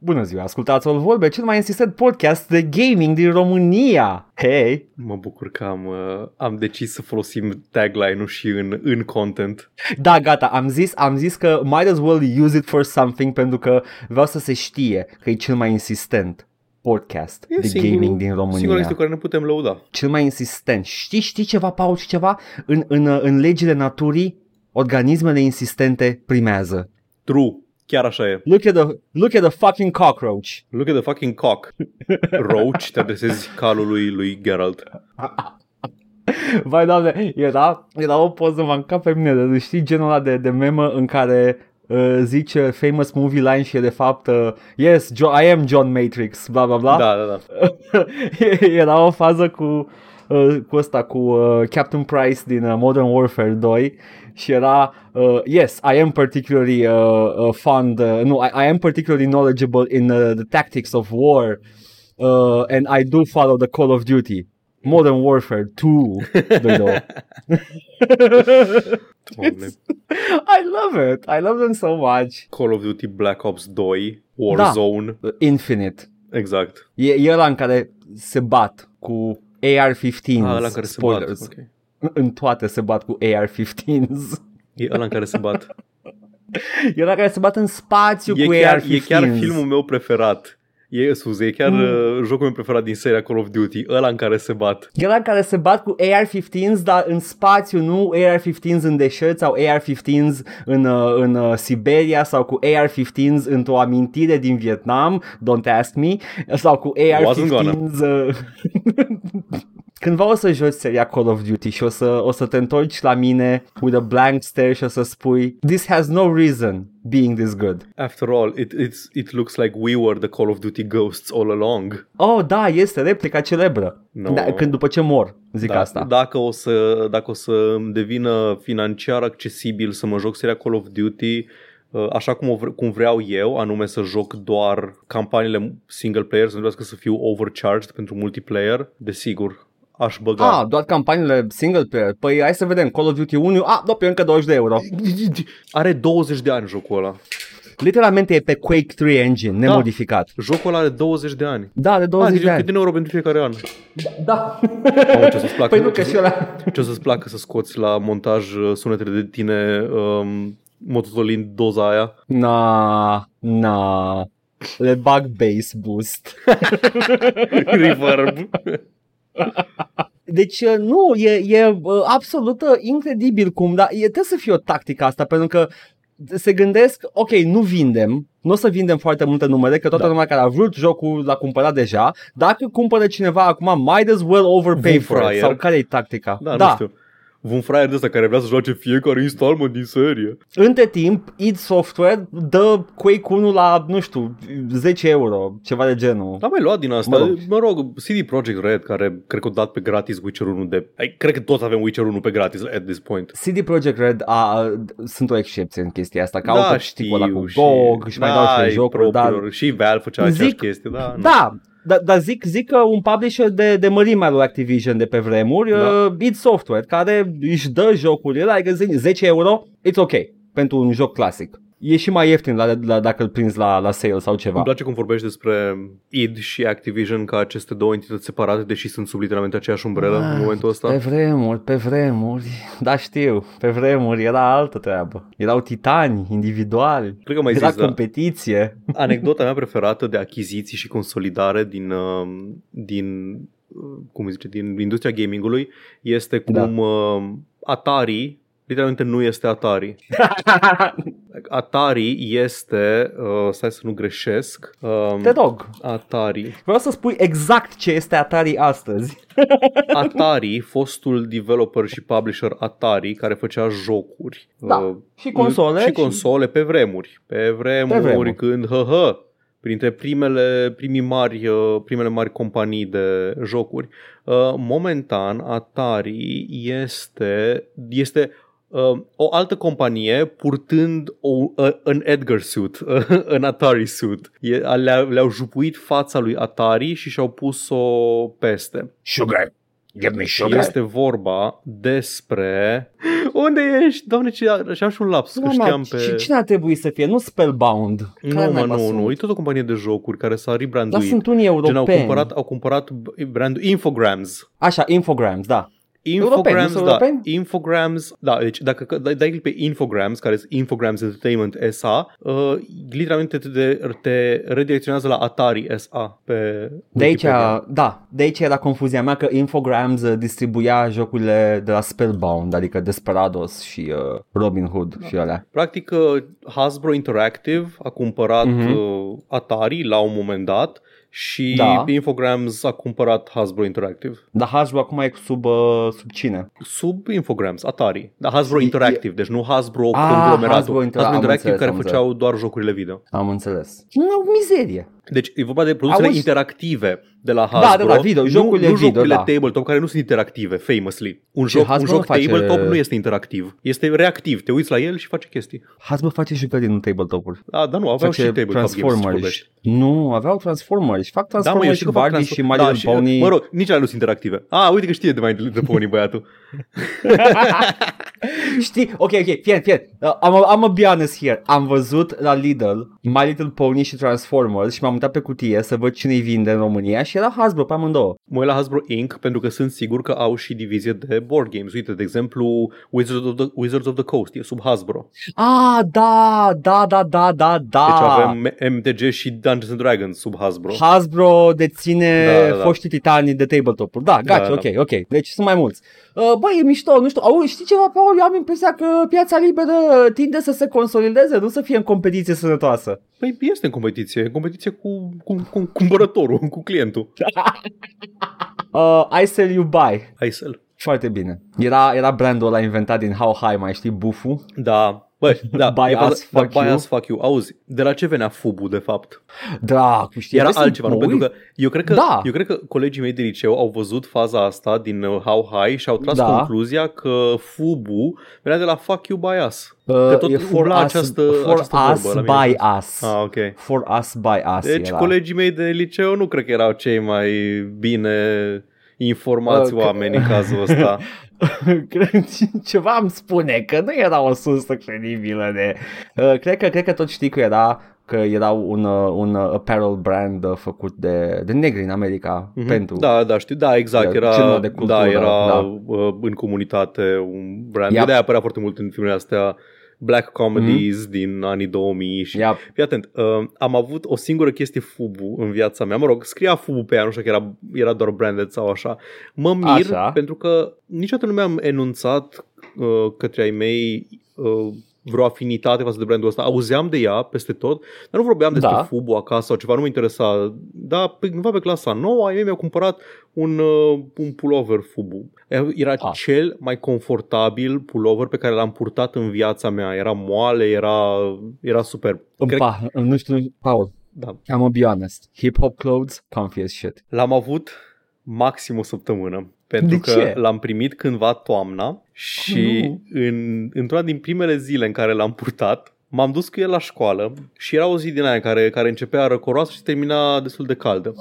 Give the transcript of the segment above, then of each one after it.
Bună ziua, ascultați o vorbe, cel mai insistent podcast de gaming din România. Hei! Mă bucur că am, uh, am decis să folosim tagline-ul și în, în content. Da, gata, am zis, am zis că might as well use it for something pentru că vreau să se știe că e cel mai insistent podcast E de singurul- gaming din România. Singurul este cu care ne putem lăuda. Cel mai insistent. Știi, știi ceva, Paul, și ceva? În, în, în legile naturii, organismele insistente primează. True. Chiar așa e. Look at the, look at the fucking cockroach. Look at the fucking cock. Roach, te adresezi calului lui Geralt. Vai, doamne, era, era o poză manca pe mine, de, știi genul ăla de, de memă în care uh, zice famous movie line și e de fapt uh, Yes, jo- I am John Matrix, bla bla bla. Da, da, da. era o fază cu uh, cu ăsta, cu uh, Captain Price din uh, Modern Warfare 2 și era uh, Yes, I am particularly uh, uh, fond, uh, no, I, I am particularly knowledgeable in uh, the tactics of war uh, and I do follow the Call of Duty. Modern Warfare 2 doi, două. Doamne. I love it. I love them so much. Call of Duty Black Ops 2, Warzone. Uh, Infinite. Exact. E, e ăla în care se bat cu AR-15s. Ah, ăla în care se Spoilers. bat. Okay. În toate se bat cu AR-15s. E ăla în care se bat. E ăla care se bat în spațiu e, cu chiar, AR-15s. e chiar filmul meu preferat. E, scuze, e chiar Mm. uh, jocul meu preferat din seria Call of Duty, ăla în care se bat. E ăla în care se bat cu AR-15s, dar în spațiu, nu AR-15s în deșert sau AR-15s în, uh, în uh, Siberia sau cu AR-15s într-o amintire din Vietnam, don't ask me, sau cu Wasn't gonna. AR-15s... Uh, Cândva o să joci seria Call of Duty și o să, o să te întorci la mine with a blank stare și o să spui This has no reason being this good. After all, it, it's, it looks like we were the Call of Duty ghosts all along. Oh, da, este replica celebră. No. Da, când după ce mor, zic Da, asta. Dacă o, să, dacă o să îmi devină financiar accesibil să mă joc seria Call of Duty uh, așa cum, o vre- cum vreau eu, anume să joc doar campaniile single player, să nu trebuiască să fiu overcharged pentru multiplayer, desigur, aș băga. Ah, doar campaniile single player. Păi hai să vedem, Call of Duty 1, ah, da, pe încă 20 de euro. Are 20 de ani jocul ăla. Literalmente e pe Quake 3 engine, nemodificat. Jocul ăla are 20 de ani. Da, de 20 Ah, de cât ani. de euro pentru fiecare an. Da. Mamă, ce o să-ți placă, Păi nu, că și ăla... ce o să-ți placă să scoți la montaj uh, sunetele de tine um, mototolind doza aia. Na, na. Le bag bass boost. Reverb. Deci uh, nu, e, e uh, absolut uh, incredibil cum, dar e, trebuie să fie o tactică asta, pentru că se gândesc, ok, nu vindem, nu o să vindem foarte multe numere, că toată Da. lumea care a vrut jocul l-a cumpărat deja. Dacă cumpără cineva acum, might as well overpay Vom for it. fraier. Sau care e tactica? Da, nu știu. Un fraier de ăsta care vrea să joace fiecare installment din serie. Între timp, id Software dă Quake 1 la, nu știu, 10 euro, ceva de genul. Am mai luat din asta. Mă Mă rog. rog, mă rog CD Projekt Red, care cred că a dat pe gratis Witcher 1 de... Ai, cred că toți avem Witcher 1 pe gratis at this point. CD Projekt Red a, sunt o excepție în chestia asta, că au tot știu ăla cu și- GOG și mai dau și ai jocuri, dar propriilor. Și Valve făcea aceeași Zic- chestie, da. nu. Da, dar da, zic, zic că un publisher de, de mărimea lui Activision de pe vremuri, Da. uh, id Software, care își dă jocurile, like 10 euro, it's ok pentru un joc clasic. E și mai ieftin la, la, dacă îl prinzi la, la sale sau ceva. Îmi place cum vorbești despre id și Activision ca aceste două entități separate, deși sunt sub literalmente aceeași umbrelă Ah, în momentul ăsta. Pe vremuri, pe vremuri, da știu, pe vremuri era altă treabă. Erau titani individuali, Cred că mai era zis, da. competiție. Anecdota mea preferată de achiziții și consolidare din, uh, din uh, cum îi zice, din industria gamingului este cum Da. uh, Atari literalmente nu este Atari. Atari este, uh, stai să nu greșesc, uh, Te rog, Atari. vreau să spui exact ce este Atari astăzi. Atari, fostul developer și publisher Atari care făcea jocuri. Da, uh, și console. Și console pe vremuri. Pe vremuri, Pe vremuri. când, hă, hă, printre primele, primii mari, uh, primele mari companii de jocuri. Uh, Momentan, Atari este, este uh, o altă companie purtând o, uh, un Edgar suit, uh, un Atari suit. E, le-a, le-au jupuit fața lui Atari și și-au pus-o peste. Sugar. Give me Și este vorba despre Unde ești? Doamne, ce și am și un laps, că Pula mea, știam pe... Și cine ar trebui să fie? Nu Spellbound. Nu, Care mă, naiba nu, sunt? nu, e tot o companie de jocuri care s-a Dar rebranduit. sunt unii Gen, au europeni. cumpărat, au cumpărat brandul Infograms. Așa, Infogrames, da. Europeni, Infograms, nu sunt da. europeni? Infograms, da, deci dacă că- dai, dai click pe Infograms, care este Infograms Entertainment SA, uh, literalmente te, te redirecționează la Atari SA pe De aici, Wikipedia. da, de aici era confuzia mea că Infogrames uh, distribuia jocurile de la Spellbound, adică Desperados și uh, Robin Hood și alea. Practic, uh, Hasbro Interactive a cumpărat Mhm. uh, Atari la un moment dat și Da. Infogrames a cumpărat Hasbro Interactive. Dar Hasbro acum e sub, uh, sub cine? Sub Infogrames, Atari. Da, Hasbro E- Interactive, deci nu Hasbro Ah, conglomeratul. Hasbro Inter- am Interactive înțeles, care am făceau doar jocurile video. Am înțeles. Nu, mizerie. Deci e vorba de produsele Auzi? interactive de la da, Hasbro. da, video, jocurile nu, nu video, jocurile da. tabletop care nu sunt interactive, famously. Un Și joc, un Hasbro joc face- tabletop nu este interactiv. Este reactiv. Te uiți la el și face chestii. Hasbro face jucării, nu tabletop-uri. Da, dar nu, aveau și Face tabletop games. ce Transformers. vorbești. Nu, aveau Transformers. Și fac Da, mă, eu Transformers știu și că fac Barbie transfer- și My Little da, Pony. Mă rog, nici alea nu sunt interactive. Ah, uite că știe de My Little Pony băiatul. Știi, ok, ok, fie, fie. Uh, am, am a be honest here. Am văzut la Lidl My Little Pony și Transformers și m-am uitat pe cutie să văd cine îi vinde în România și era Hasbro pe amândouă. Mă uit la Hasbro Inc. pentru că sunt sigur că au și divizie de board games. Uite, de exemplu, Wizards of the, Wizards of the Coast e sub Hasbro. Ah, da, da, da, da, da, da. Deci avem MTG și Dungeons and Dragons sub Hasbro. Hasbro deține Da, da, da. foștii titanii de tabletop-uri. Da, Da, gaci, da. ok, ok. Deci sunt mai mulți. Uh, băi, e mișto, nu știu. Au, știi ceva, Paul? Eu am impresia că piața liberă tinde să se consolideze, nu să fie în competiție sănătoasă. Păi este în competiție, în competiție cu, cu, cu cumpărătorul, cu clientul. Uh, I sell you buy. Hai să-l. Foarte bine. Era, era brandul ăla inventat din How High, mai știi, bufu? Da, Băi, da, Buy e vorba- us, fuck da, buy you. us, fuck you. Auzi, de la ce venea fubu, de fapt? Dracu, știi? Era vrei să altceva, nu? mă Pentru uit? că eu cred că, Da. eu cred că colegii mei de liceu au văzut faza asta din uh, How High și au tras Da. concluzia că fubu venea de la fuck you by us. Uh, Că tot e for umbla us, această- for această us vorbă la mine. by us. Ah, ok. For us by us Deci era. colegii mei de liceu nu cred că erau cei mai bine informați Uh, că- oameni în cazul ăsta. Cred- Ceva îmi spune că nu era o sursă credibilă de... Uh, cred, că, cred că tot știi că era că era un, uh, un uh, apparel brand uh, făcut de, de negri în America Mhm. pentru... Da, da, știu, da, exact, Genul era, de cultură, da, era da. uh, în comunitate un brand. Yep. De aia apărea foarte mult în filmele astea black comedies din anii 2000 și Yep. Fii atent, uh, am avut o singură chestie Fubu în viața mea. Mă rog, scria Fubu pe ea, nu știu că era, era doar branded sau așa. Mă mir Așa. pentru că niciodată nu mi-am enunțat uh, către ai mei uh, vreo afinitate față de brandul ăsta. Auzeam de ea peste tot, dar nu vorbeam despre Da. Fubu acasă sau ceva, nu mă interesa. Dar pe, cândva pe clasa nouă, ai mei mi-au cumpărat un, uh, un pullover Fubu. Era Ah. cel mai confortabil pullover pe care l-am purtat în viața mea. Era moale, era, era superb. Îmi Cred- pa, nu știu, Paul, da. I'm gonna be honest. Hip-hop clothes, comfy as shit. L-am avut maxim o săptămână. Pentru De că ce? l-am primit cândva toamna și Nu. în, într-una din primele zile în care l-am purtat, m-am dus cu el la școală și era o zi din aia care, care începea răcoroasă și termina destul de caldă.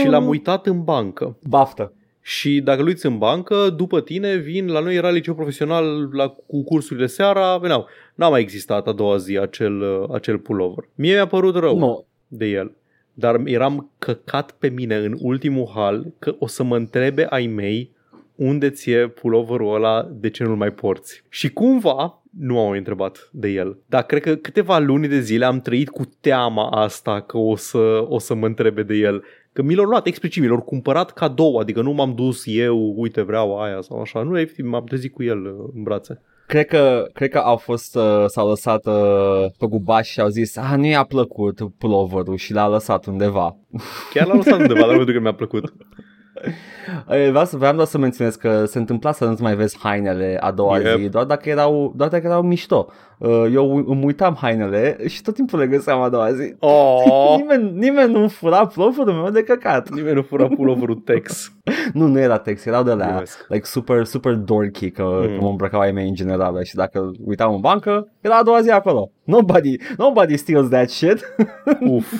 Și l-am uitat în bancă. Baftă. Și dacă îl uiți în bancă, după tine vin, la noi era liceu profesional la, cu cursurile seara, veneau. N-a mai existat a doua zi acel, uh, acel pullover. Mie mi-a părut rău Nu. de el. Dar eram căcat pe mine în ultimul hal că o să mă întrebe ai mei unde ție pulloverul ăla, de ce nu-l mai porți. Și cumva nu am mai întrebat de el. Dar cred că câteva luni de zile am trăit cu teama asta că o să, o să mă întrebe de el. Că mi l-au luat explicit, mi l-au cumpărat cadou, adică nu m-am dus eu, uite vreau aia sau așa. Nu, efectiv, m-am trezit cu el uh, în brațe. Cred că, cred că au fost, uh, s-au lăsat uh, pe gubaș și au zis, ah, nu i-a plăcut pulloverul și l-a lăsat undeva. Chiar l-am lăsat undeva, dar pentru că mi-a plăcut. Eh, Vreau, să, vreau doar să menționez că se întâmpla să nu-ți mai vezi hainele a doua Yep. zi, doar dacă erau, doar dacă erau mișto. Uh, Eu îmi uitam hainele și tot timpul le găseam a doua zi. Oh, Nimeni, nimeni nu fura ploverul meu de căcat. nimeni nu fura pulloverul Tex. Nu, nu era text, erau de la Glumesc. like super, super dorky că, Mm. mm. că mă îmbrăcau ai mei în general și dacă îl uitam în bancă, era a doua zi acolo. Nobody, nobody steals that shit. Uf.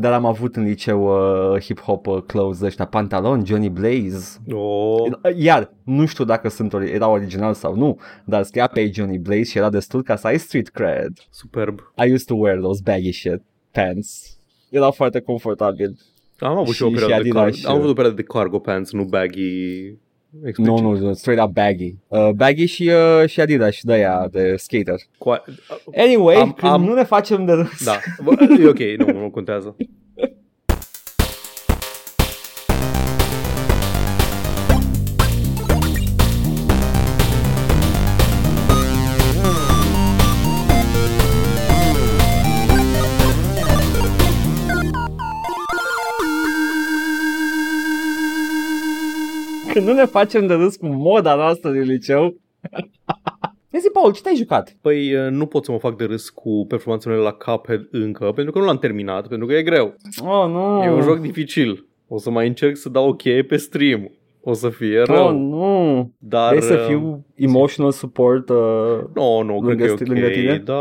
Dar am avut în liceu uh, hip-hop uh, clothes ăștia, pantaloni, Johnny Blaze. Oh. Iar, nu știu dacă sunt, ori- erau original sau nu, dar scria pe ei Johnny Blaze și era destul ca să ai street cred. Superb. I used to wear those baggy shit pants. Era foarte confortabil. Am avut și, Și- o perioadă și de Adidas car- și- am avut o perioadă de cargo pants, nu baggy. Explicit. Nu, nu, nu, straight up baggy. Uh, baggy și, uh, și Adidas și de aia, de skater. Cu- Anyway, Am- când am- nu ne facem de râs. Da, Bă, e ok, nu, nu contează. nu ne facem de râs cu moda noastră din liceu. Ia zi, Paul, ce te-ai jucat? Păi uh, nu pot să mă fac de râs cu performanțele la Cuphead încă, pentru că nu l-am terminat, pentru că e greu. Oh, nu. E un joc dificil. O să mai încerc să dau o cheie pe stream. O să fie rău. Oh, nu. dar... Vrei să uh, fiu emotional support? Uh... Nu, nu, cred lângă că e sti- ok, lângă tine? dar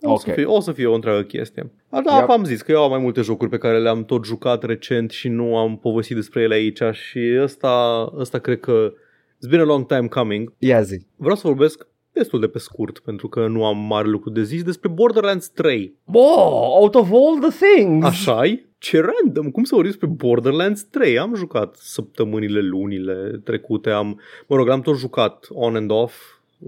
o, Ok. să fie, o să fie o întreagă chestie. Dar da, Yep. am zis că eu am mai multe jocuri pe care le-am tot jucat recent și nu am povestit despre ele aici și ăsta, ăsta cred că it's been a long time coming. Ia zi. Vreau să vorbesc destul de pe scurt, pentru că nu am mare lucru de zis, despre Borderlands 3. Bo, out of all the things. așa Ce random, cum să vorbim despre Borderlands 3? Am jucat săptămânile, lunile trecute, am, mă rog, am tot jucat on and off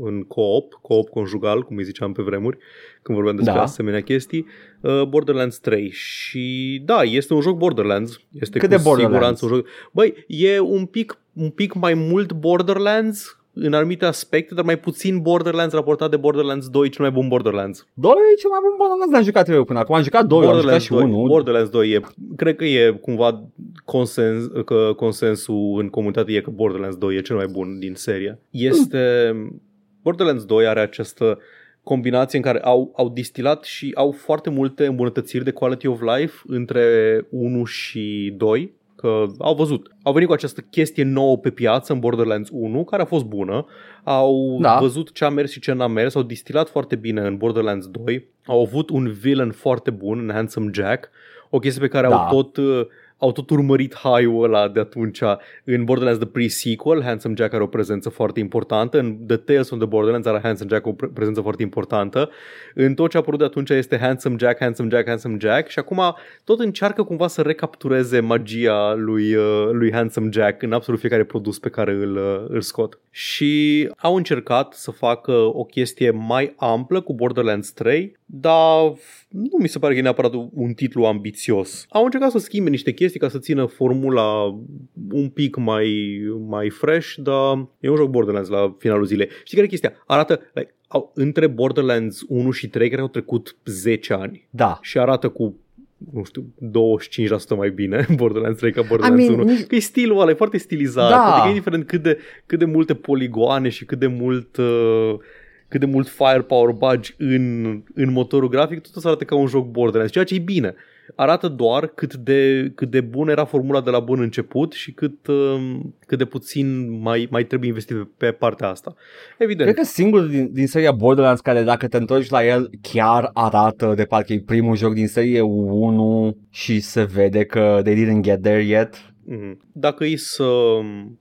în co-op, co-op conjugal, cum îi ziceam pe vremuri, când vorbeam despre Da. asemenea chestii, uh, Borderlands 3 și da, este un joc Borderlands, este Cât cu de Borderlands? siguranță un joc. Băi, e un pic, un pic mai mult Borderlands în anumite aspecte, dar mai puțin Borderlands raportat de Borderlands 2, cel mai bun Borderlands. Doi e cel mai bun Borderlands, n-am jucat eu până acum. Am jucat doi, am jucat și 2, unul. Borderlands 2 e, cred că e cumva consens, că consensul în comunitate e că Borderlands 2 e cel mai bun din serie. Este Borderlands 2 are această combinație în care au, au distilat și au foarte multe îmbunătățiri de quality of life între 1 și 2 că au văzut. Au venit cu această chestie nouă pe piață în Borderlands 1, care a fost bună. Au Da. văzut ce a mers și ce n-a mers, au distilat foarte bine în Borderlands 2. Au avut un villain foarte bun în Handsome Jack, o chestie pe care Da. au tot uh, au tot urmărit high-ul ăla de atunci în Borderlands The Pre-Sequel, Handsome Jack are o prezență foarte importantă, în The Tales from the Borderlands are Handsome Jack o pre- prezență foarte importantă, în tot ce a apărut de atunci este Handsome Jack, Handsome Jack, Handsome Jack și acum tot încearcă cumva să recaptureze magia lui, uh, lui Handsome Jack în absolut fiecare produs pe care îl, uh, îl scot. Și au încercat să facă o chestie mai amplă cu Borderlands 3, dar nu mi se pare că e neapărat un titlu ambițios. Au încercat să schimbe niște chestii ca să țină formula un pic mai, mai fresh, dar e un joc Borderlands la finalul zilei. Știi care e chestia? Arată, like, au, între Borderlands 1 și 3 care au trecut 10 ani Da. și arată cu nu știu, 25% mai bine Borderlands 3 ca Borderlands I mean, 1. nici- Că e stilul ăla, e foarte stilizat. Da. Adică indiferent cât de, cât de multe poligoane și cât de mult uh, cât de mult firepower bagi în, în motorul grafic, tot o să arate ca un joc Borderlands, ceea ce e bine. Arată doar cât de, cât de bună era formula de la bun început și cât, uh, cât de puțin mai, mai trebuie investit pe, pe partea asta. Evident. Cred că singurul din, din seria Borderlands care dacă te întorci la el chiar arată de parcă e primul joc din serie 1 și se vede că they didn't get there yet. Mhm. Dacă e să,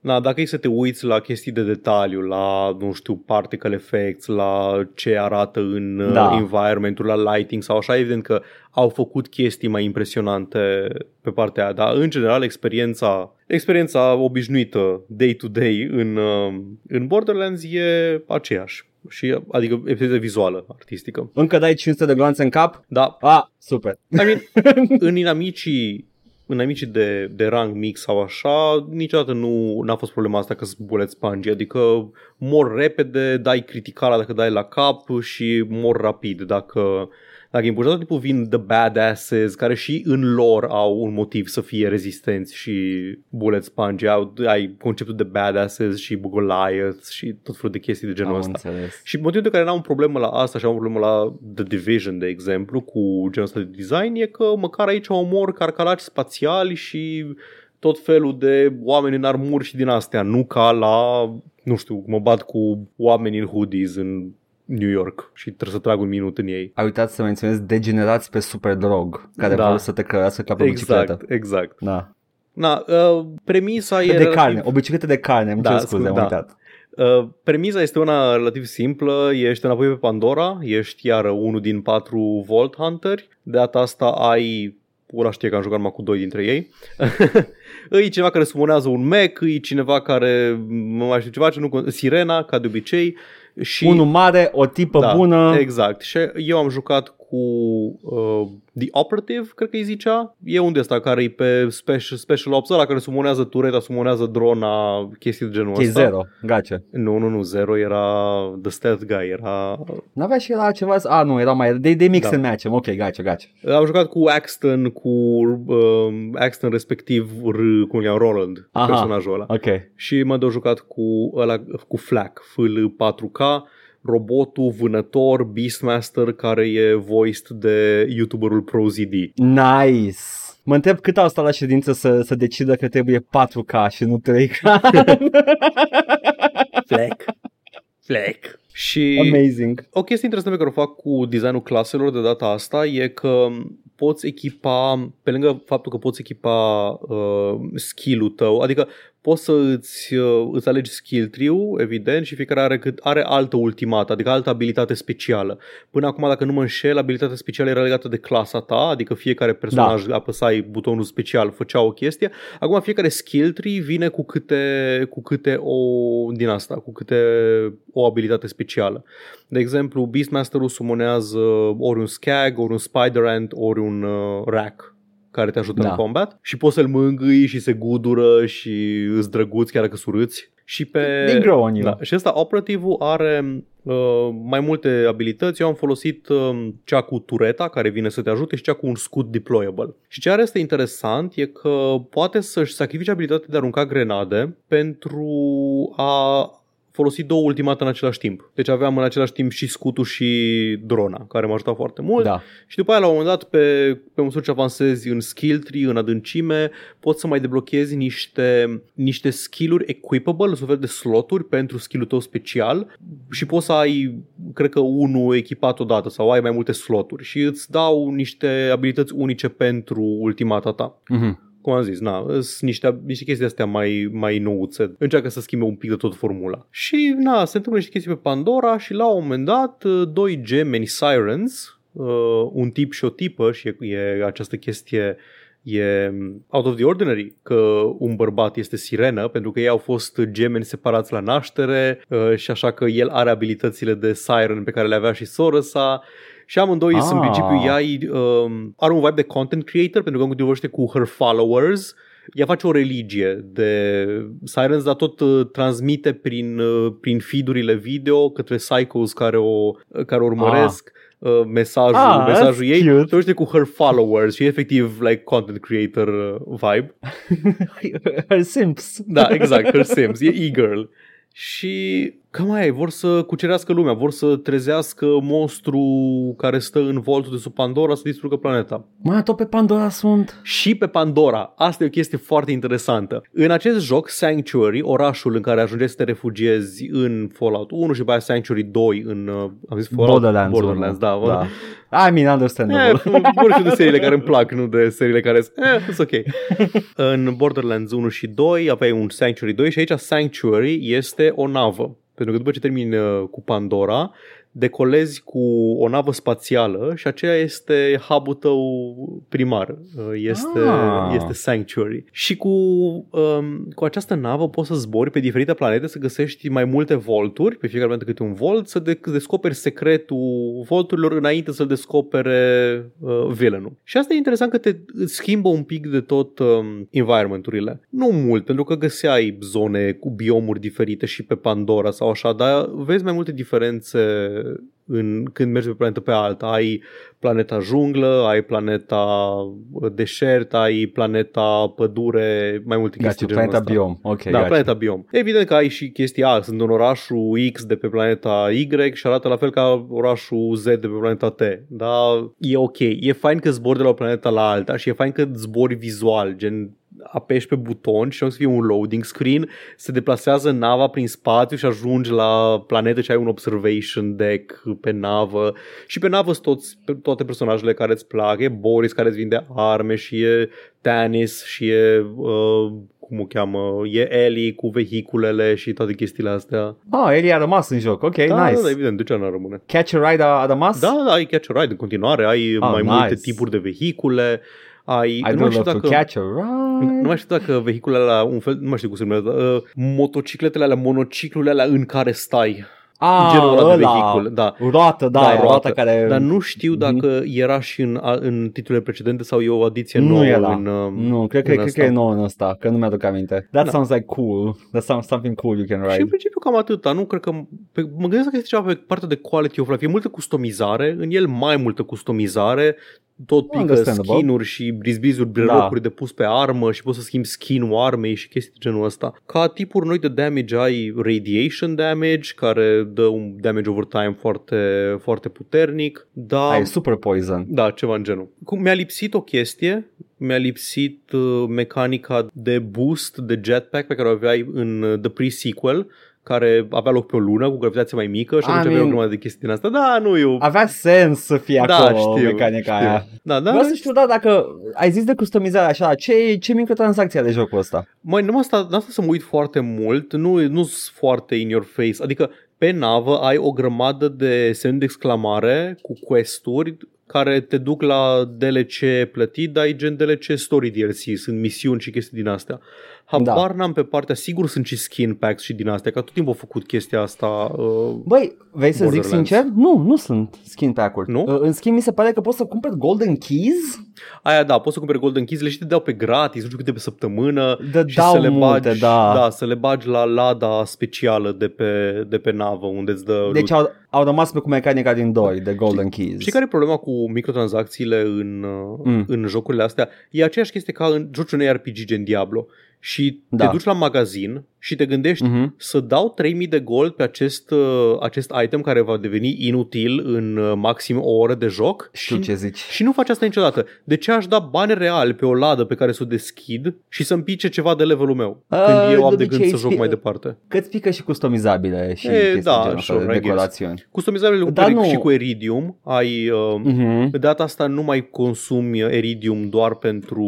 na, dacă e să te uiți la chestii de detaliu, la, nu știu, particle effects, la ce arată în Da. da. environment la lighting sau așa, evident că au făcut chestii mai impresionante pe partea aia, dar în general experiența, experiența obișnuită day to day în, uh, în Borderlands e aceeași. Și, adică experiența vizuală, artistică. Încă dai 500 de gloanțe în cap? Da, Ah, super. I mean, în inamicii în inamicii de, de rang mic sau așa, niciodată nu n-a fost problema asta că sunt bullet sponge, adică mor repede, dai criticala dacă dai la cap și mor rapid dacă dacă e tot timpul vin the badasses care și în lor au un motiv să fie rezistenți și bullet sponge, au, ai conceptul de badasses și Goliaths și tot felul de chestii de genul Am ăsta. înțeles. Și motivul de care n-am problemă la asta și am o problemă la The Division, de exemplu, cu genul ăsta de design, e că măcar aici omor carcalaci spațiali și tot felul de oameni în armuri și din astea, nu ca la, nu știu, mă bat cu oameni în hoodies în New York și trebuie să trag un minut în ei. Ai uitat să menționezi degenerați pe Superdrog, care Da. vor să te cărească ca pe o Exact, bicicletă. exact. Da. Na, uh, premisa e De relativ- carne, o bicicletă de carne, îmi Da, cer scuze, scu- am da. uitat. Uh, premiza este una relativ simplă, ești înapoi pe Pandora, ești iară unul din patru Vault Hunteri, de data asta ai, ăla știe că am jucat numai cu doi dintre ei, îi cineva care sumunează un mech, îi cineva care, nu mai știu ceva, ce nu, con- Sirena, ca de obicei, și... Unul mare, o tipă da, bună. Exact. Și eu am jucat cu uh, The Operative, cred că îi zicea. E unde ăsta care e pe special, special Ops ăla care sumunează tureta, sumunează drona, chestii de genul Ok, ăsta. zero, gace. Nu, nu, nu, Zero era The Stealth Guy, era... N-avea și la ceva, a, nu, era mai, de, de mix Da. and match, ok, gace, gace. Am jucat cu Axton, cu um, Axton respectiv R, cum e Roland, Aha. personajul ăla. Ok. Și mă dau jucat cu ăla, cu Flack, FL 4K, robotul vânător Beastmaster care e voiced de youtuberul ProZD. Nice. Mă întreb cât au stat la ședință să, să decidă că trebuie 4K și nu 3K. Flack. Flack. Și Amazing. o chestie interesantă pe care o fac cu designul claselor de data asta e că poți echipa, pe lângă faptul că poți echipa uh, skill-ul tău, adică poți să îți, uh, îți alegi skill tree evident, și fiecare are, cât, are altă ultimată, adică altă abilitate specială. Până acum, dacă nu mă înșel, abilitatea specială era legată de clasa ta, adică fiecare personaj da. apăsai butonul special, făcea o chestie. Acum fiecare skill tree vine cu câte, cu câte o din asta, cu câte o abilitate specială. De exemplu, Beastmaster-ul summonează ori un Skag, ori un Spider Ant, ori un uh, Rack care te ajută Da. în combat și poți să-l mângâi și se gudură și îți drăguți chiar dacă surâți. Și pe... They grow on you. Da. Și ăsta, operativul, are uh, mai multe abilități. Eu am folosit uh, cea cu tureta, care vine să te ajute, și cea cu un scut deployable. Și ce are este interesant e că poate să-și sacrifice abilitatea de a arunca grenade pentru a folosi două ultimate în același timp. Deci aveam în același timp și scutul și drona, care m-a ajutat foarte mult. Da. Și după aia, la un moment dat, pe, pe măsură ce avansezi în skill tree, în adâncime, poți să mai deblochezi niște, niște skill-uri equipable, un fel de sloturi pentru skill-ul tău special și poți să ai, cred că, unul echipat odată sau ai mai multe sloturi și îți dau niște abilități unice pentru ultimata ta. Mhm. Cum am zis, na, sunt niște, niște chestii astea mai, mai nouțe. Încearcă să schimbe un pic de tot formula. Și, na, se întâmplă niște chestii pe Pandora și la un moment dat, doi gemeni Sirens, uh, un tip și o tipă și e, e această chestie e out of the ordinary că un bărbat este sirenă pentru că ei au fost gemeni separați la naștere uh, și așa că el are abilitățile de siren pe care le avea și sora sa și amândoi Ah. sunt în principiu ea e, um, are un vibe de content creator pentru că în vorbește cu her followers ea face o religie de Sirens, dar tot uh, transmite prin, uh, prin feed-urile video către psychos care o, care o urmăresc uh, mesajul, Ah, mesajul that's ei. cute. Se vorbește cu her followers și e efectiv like content creator uh, vibe. Her Sims. Da, exact, her Sims, e e-girl. Și că mai e, vor să cucerească lumea, vor să trezească monstru care stă în voltul de sub Pandora să distrugă planeta. Mă, tot pe Pandora sunt. Și pe Pandora, asta e o chestie foarte interesantă. În acest joc, Sanctuary, orașul în care ajungeți să te refugiezi în Fallout 1 și după aia Sanctuary 2 în, uh, am zis Fallout? Borderlands. Borderlands, da. da. I mean, understandable. Eh, vorbim de seriile care îmi plac, nu de seriile care sunt, eh, sunt ok. în Borderlands 1 și 2 aveai un Sanctuary 2 și aici Sanctuary este o navă. Pentru că după ce termini uh, cu Pandora, decolezi cu o navă spațială și aceea este hub-ul tău primar. Uh, Este, Ah. este Sanctuary. Și cu, um, cu această navă poți să zbori pe diferite planete, să găsești mai multe volturi, pe fiecare planetă câte un volt, să de- descoperi secretul volturilor înainte să-l descopere uh, villainul. Și asta e interesant că te îți schimbă un pic de tot um, environmenturile. Nu mult, pentru că găseai zone cu biomuri diferite și pe Pandora sau așa, dar vezi mai multe diferențe în, când mergi pe planetă pe alta. Ai planeta junglă, ai planeta uh, deșert, ai planeta pădure, mai multe Gaci, chestii genul planeta ăsta. biom. Ok, Da, gaci. planeta biom. Evident că ai și chestia, a, sunt în orașul X de pe planeta Y și arată la fel ca orașul Z de pe planeta T. Dar e ok. E fain că zbori de la o planetă la alta și e fain că zbori vizual, gen apeși pe buton și o să fie un loading screen, se deplasează nava prin spațiu și ajungi la planetă și ai un observation deck pe navă și pe navă sunt toți, toate personajele care îți plac, e Boris care îți vinde arme și e Tanis și e uh, cum o cheamă, e Ellie cu vehiculele și toate chestiile astea. Ah, Ellie a rămas în joc, ok, Da, nice. da, da, evident, de ce nu rămâne? Catch a Ride a, a rămas? Da, da, ai Catch a Ride în continuare, ai Ah, mai nice. multe tipuri de vehicule, ai... I nu do mai știu love to dacă... catch a ride. Nu mai știu dacă vehiculele alea, un fel, nu mai știu cum se numește, uh, motocicletele alea, monociclurile alea în care stai. Ah, genul ăla de ăla. vehicul, da. Roată, da, Da, da roată, roată. care... Dar nu știu Mhm. dacă era și în, a- în titlurile precedente sau e o adiție nu nouă era. în, uh, nu, cred că, în cred ăsta. că e nou în ăsta, că nu mi-aduc aminte. That Da. sounds like cool. That sounds something cool you can Și în ride. principiu cam atâta, nu cred că... Pe, mă gândesc că este ceva pe partea de quality of life. E multă customizare, în el mai multă customizare, tot pică Understandable. skin-uri și brizbizuri, brelocuri de pus pe armă și poți să schimbi skin-ul armei și chestii de genul ăsta. Ca tipuri noi de damage ai radiation damage, care dă un damage over time foarte, foarte puternic, dar... Ai super poison. Da, ceva în genul. Cum mi-a lipsit o chestie, mi-a lipsit uh, mecanica de boost de jetpack pe care o aveai în uh, The Pre-Sequel, care avea loc pe o lună cu gravitație mai mică și I atunci aveai o mean- grămadă de chestii din asta. Da, nu eu. Avea sens să fie da, acolo știu, mecanica știu. aia. Da, da, Vreau să știu, da, dacă ai zis de customizare așa, ce, ce microtransacție are jocul ăsta? Mai nu asta, n-am stat să mă uit foarte mult, nu nu sunt foarte in your face, adică pe navă ai o grămadă de semne de exclamare cu quest-uri care te duc la DLC plătit, dar ai gen DLC story DLC, sunt misiuni și chestii din astea. Habar n-am pe partea, sigur sunt și skin packs și din astea, că tot timpul au făcut chestia asta. Uh, Băi, vrei să zic Borderlands. sincer? Nu, nu sunt skin pack-uri. Nu? Uh, În schimb, mi se pare că poți să cumperi golden keys? aia da, poți să cumperi Golden Keys, le și te dau pe gratis, nu știu câte pe săptămână Dă- și dau să le multe, bagi, da. da, să le bagi la lada specială de pe, de pe navă unde îți dă Deci au, au rămas pe cu mecanica din 2 de golden keys. Știi care e problema cu microtransacțiile în, uh, Mm. în jocurile astea? E aceeași chestie ca în joci un RPG gen Diablo și Da. te duci la magazin și te gândești Mhm. să dau 3000 de gold pe acest, uh, acest item care va deveni inutil în uh, maxim o oră de joc Știu și, ce zici. și nu faci asta niciodată. De ce aș da bani reali pe o ladă pe care să o deschid și să-mi pice ceva de levelul meu Uh, când eu am de de gând obicei să joc ți- mai departe? Că îți pică și customizabile și E, chestii da, genul ăsta sure, de I guess. decorațiuni. Customizabile cu Dar Dar nu- și cu Iridium ai... Uh, Mhm. De data asta nu mai consumi Iridium doar pentru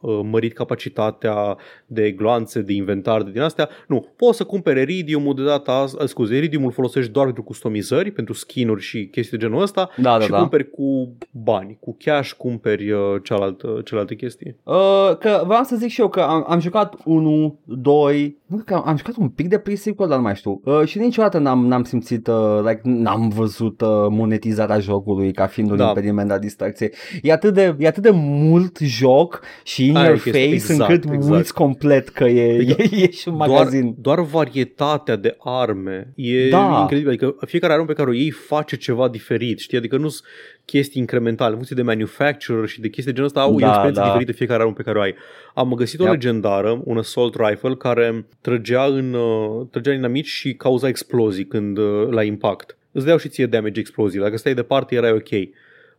uh, mărit capacitatea de gloanțe, de inventar, de din astea. Nu, poți să cumperi Iridiumul de data asta, scuze, Iridiumul folosești doar pentru customizări, pentru skin-uri și chestii de genul ăsta Da, da, și da. cumperi cu bani, cu cash cumperi uh, cealaltă, celelalte chestii. Uh, că vreau să zic și eu că am, am jucat 1, 2, nu cred că am, am jucat un pic de pre-sequel, dar nu mai știu. Uh, și niciodată n-am, n-am simțit, uh, like, n-am văzut uh, monetizarea jocului ca fiind un Da. impediment la distracție. E atât de, e atât de mult joc și in Aia e your chestia, face exact, încât exact. uiți complet că e, Adică e, e și un Doar, magazin. doar varietatea de arme e Da. incredibil. Adică fiecare armă pe care o iei face ceva diferit, știi? Adică nu sunt chestii incrementale, în funcție de manufacturer și de chestii de genul ăsta, au Da, da, experiențe da. diferite fiecare armă pe care o ai. Am găsit o Yep. legendară, un assault rifle, care trăgea în, uh, trăgea în inamici și cauza explozii când uh, la impact. Îți dau și ție damage explozii. Dacă stai departe, erai ok.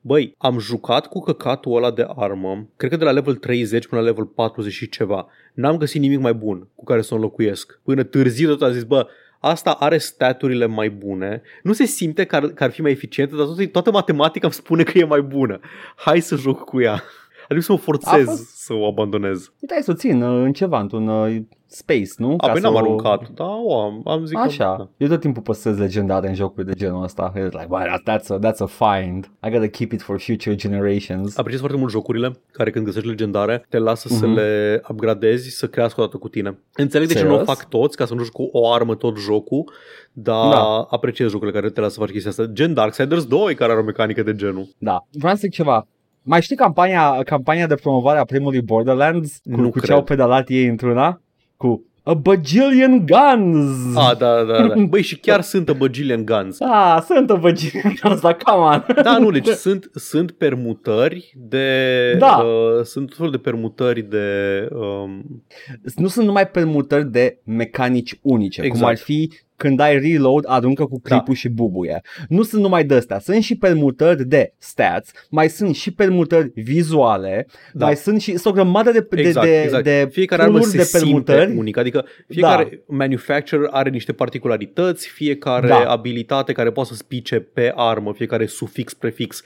Băi, am jucat cu căcatul ăla de armă, cred că de la level 30 până la level 40 și ceva. N-am găsit nimic mai bun cu care să o înlocuiesc. Până târziu tot a zis, bă, asta are staturile mai bune. Nu se simte că ar, că ar fi mai eficientă, dar toată, toată matematica îmi spune că e mai bună. Hai să joc cu ea. Adică să mă A forțez fost- să o abandonez. Uite, hai să o țin uh, în ceva, într-un uh, space, nu? A, păi să n-am o- aruncat, da, o am, am zis că... Așa. Da. Eu tot timpul păstrez legendare în jocuri de genul ăsta. It's like, well, that's a, that's a find. I gotta keep it for future generations. Apreciez foarte mult jocurile care când găsești legendare te lasă să Mhm. le upgradezi să crească o dată cu tine. Înțeleg de ce nu o Serios? fac toți ca să nu joci cu o armă tot jocul, dar Da. apreciez jocurile care te lasă să faci chestia asta. Gen Darksiders 2 care are o mecanică de genul. Da. Vreau să zic ceva. Mai știi campania, campania de promovare a primului Borderlands? Cu, Nu cu ce cred. au pedalat ei într-una? Cu a bajillion guns! Ah, da, da, da. Băi, și chiar sunt a bajillion guns. Ah, sunt a bajillion guns, dar come on! Da, nu, deci sunt, sunt permutări de... Da. Uh, sunt tot felul de permutări de... Um, nu sunt numai permutări de mecanici unice, Exact. cum ar fi când ai reload, aruncă cu clipul da. și bubuie. Nu sunt numai de astea, sunt și permutări de stats, mai sunt și permutări vizuale, da. mai sunt și o grămadă de, exact, de, exact. de fiecare armă se de permutări. simte unic, adică fiecare da. manufacturer are niște particularități, fiecare da. abilitate care poate să spice pe armă, fiecare sufix, prefix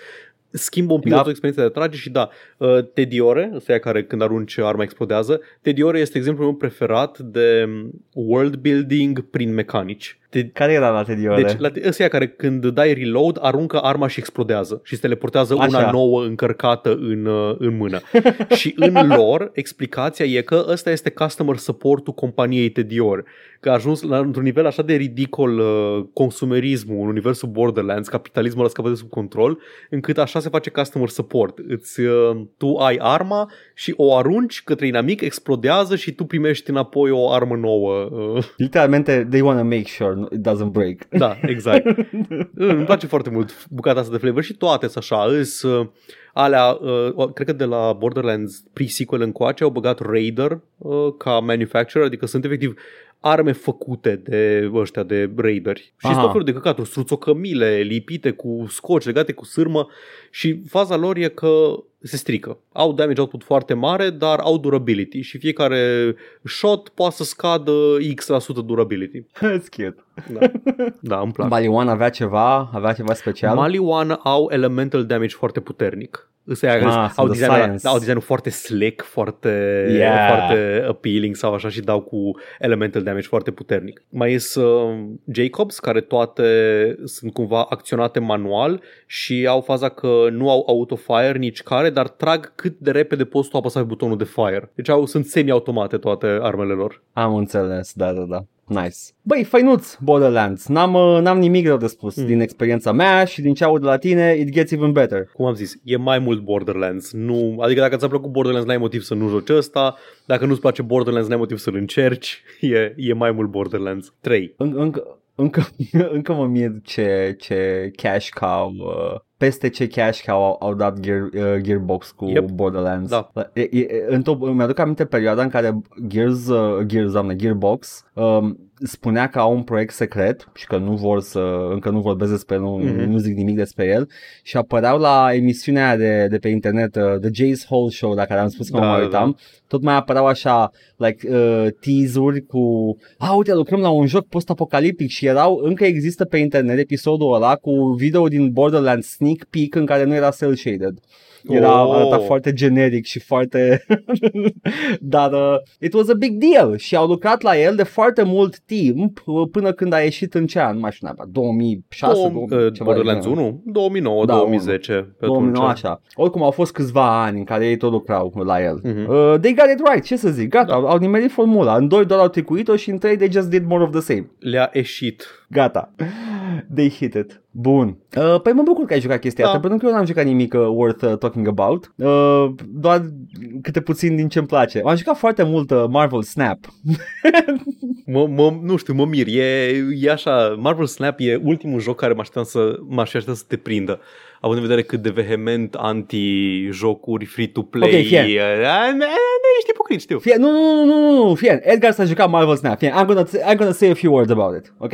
schimbă un pic da. experiența de trage și da, uh, Tediore, ăsta e care când arunci arma explodează, Tediore este exemplul meu preferat de world building prin mecanici. Te... Care era la Tediore? Deci, la ăsta care când dai reload, aruncă arma și explodează și se teleportează Așa. una nouă încărcată în, uh, în mână. și în lor, explicația e că ăsta este customer support-ul companiei Tediore că a ajuns la într-un nivel așa de ridicol uh, consumerismul în universul Borderlands, capitalismul a scăpat de sub control, încât așa se face customer support. Îți, uh, tu ai arma și o arunci către inamic, explodează și tu primești înapoi o armă nouă. Uh. Literalmente, they want to make sure it doesn't break. Da, exact. Îmi place foarte mult bucata asta de flavor și toate sunt așa. Îs, uh, alea, uh, cred că de la Borderlands pre-sequel încoace au băgat Raider uh, ca manufacturer, adică sunt efectiv arme făcute de ăștia de raideri. Și tot felul de căcaturi, struțocămile lipite cu scoci, legate cu sârmă și faza lor e că se strică. Au damage output foarte mare, dar au durability și fiecare shot poate să scadă X% durability. That's cute. Da, da îmi place. Maliwan avea ceva, avea ceva special? Maliwan au elemental damage foarte puternic. Îs ah, au, designul, da, au designul foarte slick, foarte, yeah. foarte appealing sau așa și dau cu elemental damage foarte puternic. Mai sunt uh, Jacobs, care toate sunt cumva acționate manual și au faza că nu au autofire nici care, dar trag cât de repede poți tu apăsa pe butonul de fire. Deci au, sunt semi-automate toate armele lor. Am înțeles, da, da, da. Nice. Băi, făinuț Borderlands. N-am, uh, n-am nimic rău de spus mm. din experiența mea și din ce aud de la tine, it gets even better. Cum am zis, e mai mult Borderlands. Nu, adică dacă ți-a plăcut Borderlands, n-ai motiv să nu joci ăsta. Dacă nu-ți place Borderlands, n-ai motiv să-l încerci. E, e mai mult Borderlands 3. În, încă, încă, încă mă mir ce, ce cash cow uh, peste ce cash cow au, au dat Gear, uh, Gearbox cu yep. Borderlands. Da. E, e, în top, mi-aduc aminte perioada în care Gears, uh, Gears, doamne, Gearbox um, spunea că au un proiect secret și că nu vor să, încă nu vorbesc despre nu, mm-hmm. nu zic nimic despre el și apăreau la emisiunea de, de pe internet, uh, The Jay's Hole Show, dacă am spus că da, mă da, uitam, da. tot mai apăreau așa, like, uh, teasuri cu, a, uite, lucrăm la un joc post-apocaliptic și erau, încă există pe internet episodul ăla cu video din Borderlands sneak peek în care nu era cel-shaded. Era oh. arăta foarte generic și foarte... Dar uh, it was a big deal și au lucrat la el de foarte mult timp uh, până când a ieșit în ce an, mai știu 2006, Dom, 2000, uh, Borderlands 1, 2009, da, 2010. 2009, așa. Oricum au fost câțiva ani în care ei tot lucrau la el. Uh-huh. Uh, they got it right, ce să zic, gata, da. au, au nimerit formula. În 2 doar au trecuit-o și în 3 they just did more of the same. Le-a ieșit. Gata. They hit it. Bun. Uh, păi mă bucur că ai jucat chestia da. asta, pentru că eu n-am jucat nimic uh, worth uh, talking about. Uh, doar câte puțin din ce-mi place. Am jucat foarte mult uh, Marvel Snap. mă, mă, nu știu, mă mir. E, e așa, Marvel Snap e ultimul joc care mă așteptam să, mă așteptam să te prindă având în vedere cât de vehement anti-jocuri free-to-play. Ok, fie. Ești ipocrit, știu. Fie, nu, nu, nu, nu, nu, fie. Edgar s-a jucat Marvel Snap. Fie, I'm gonna, I'm gonna say a few words about it, ok?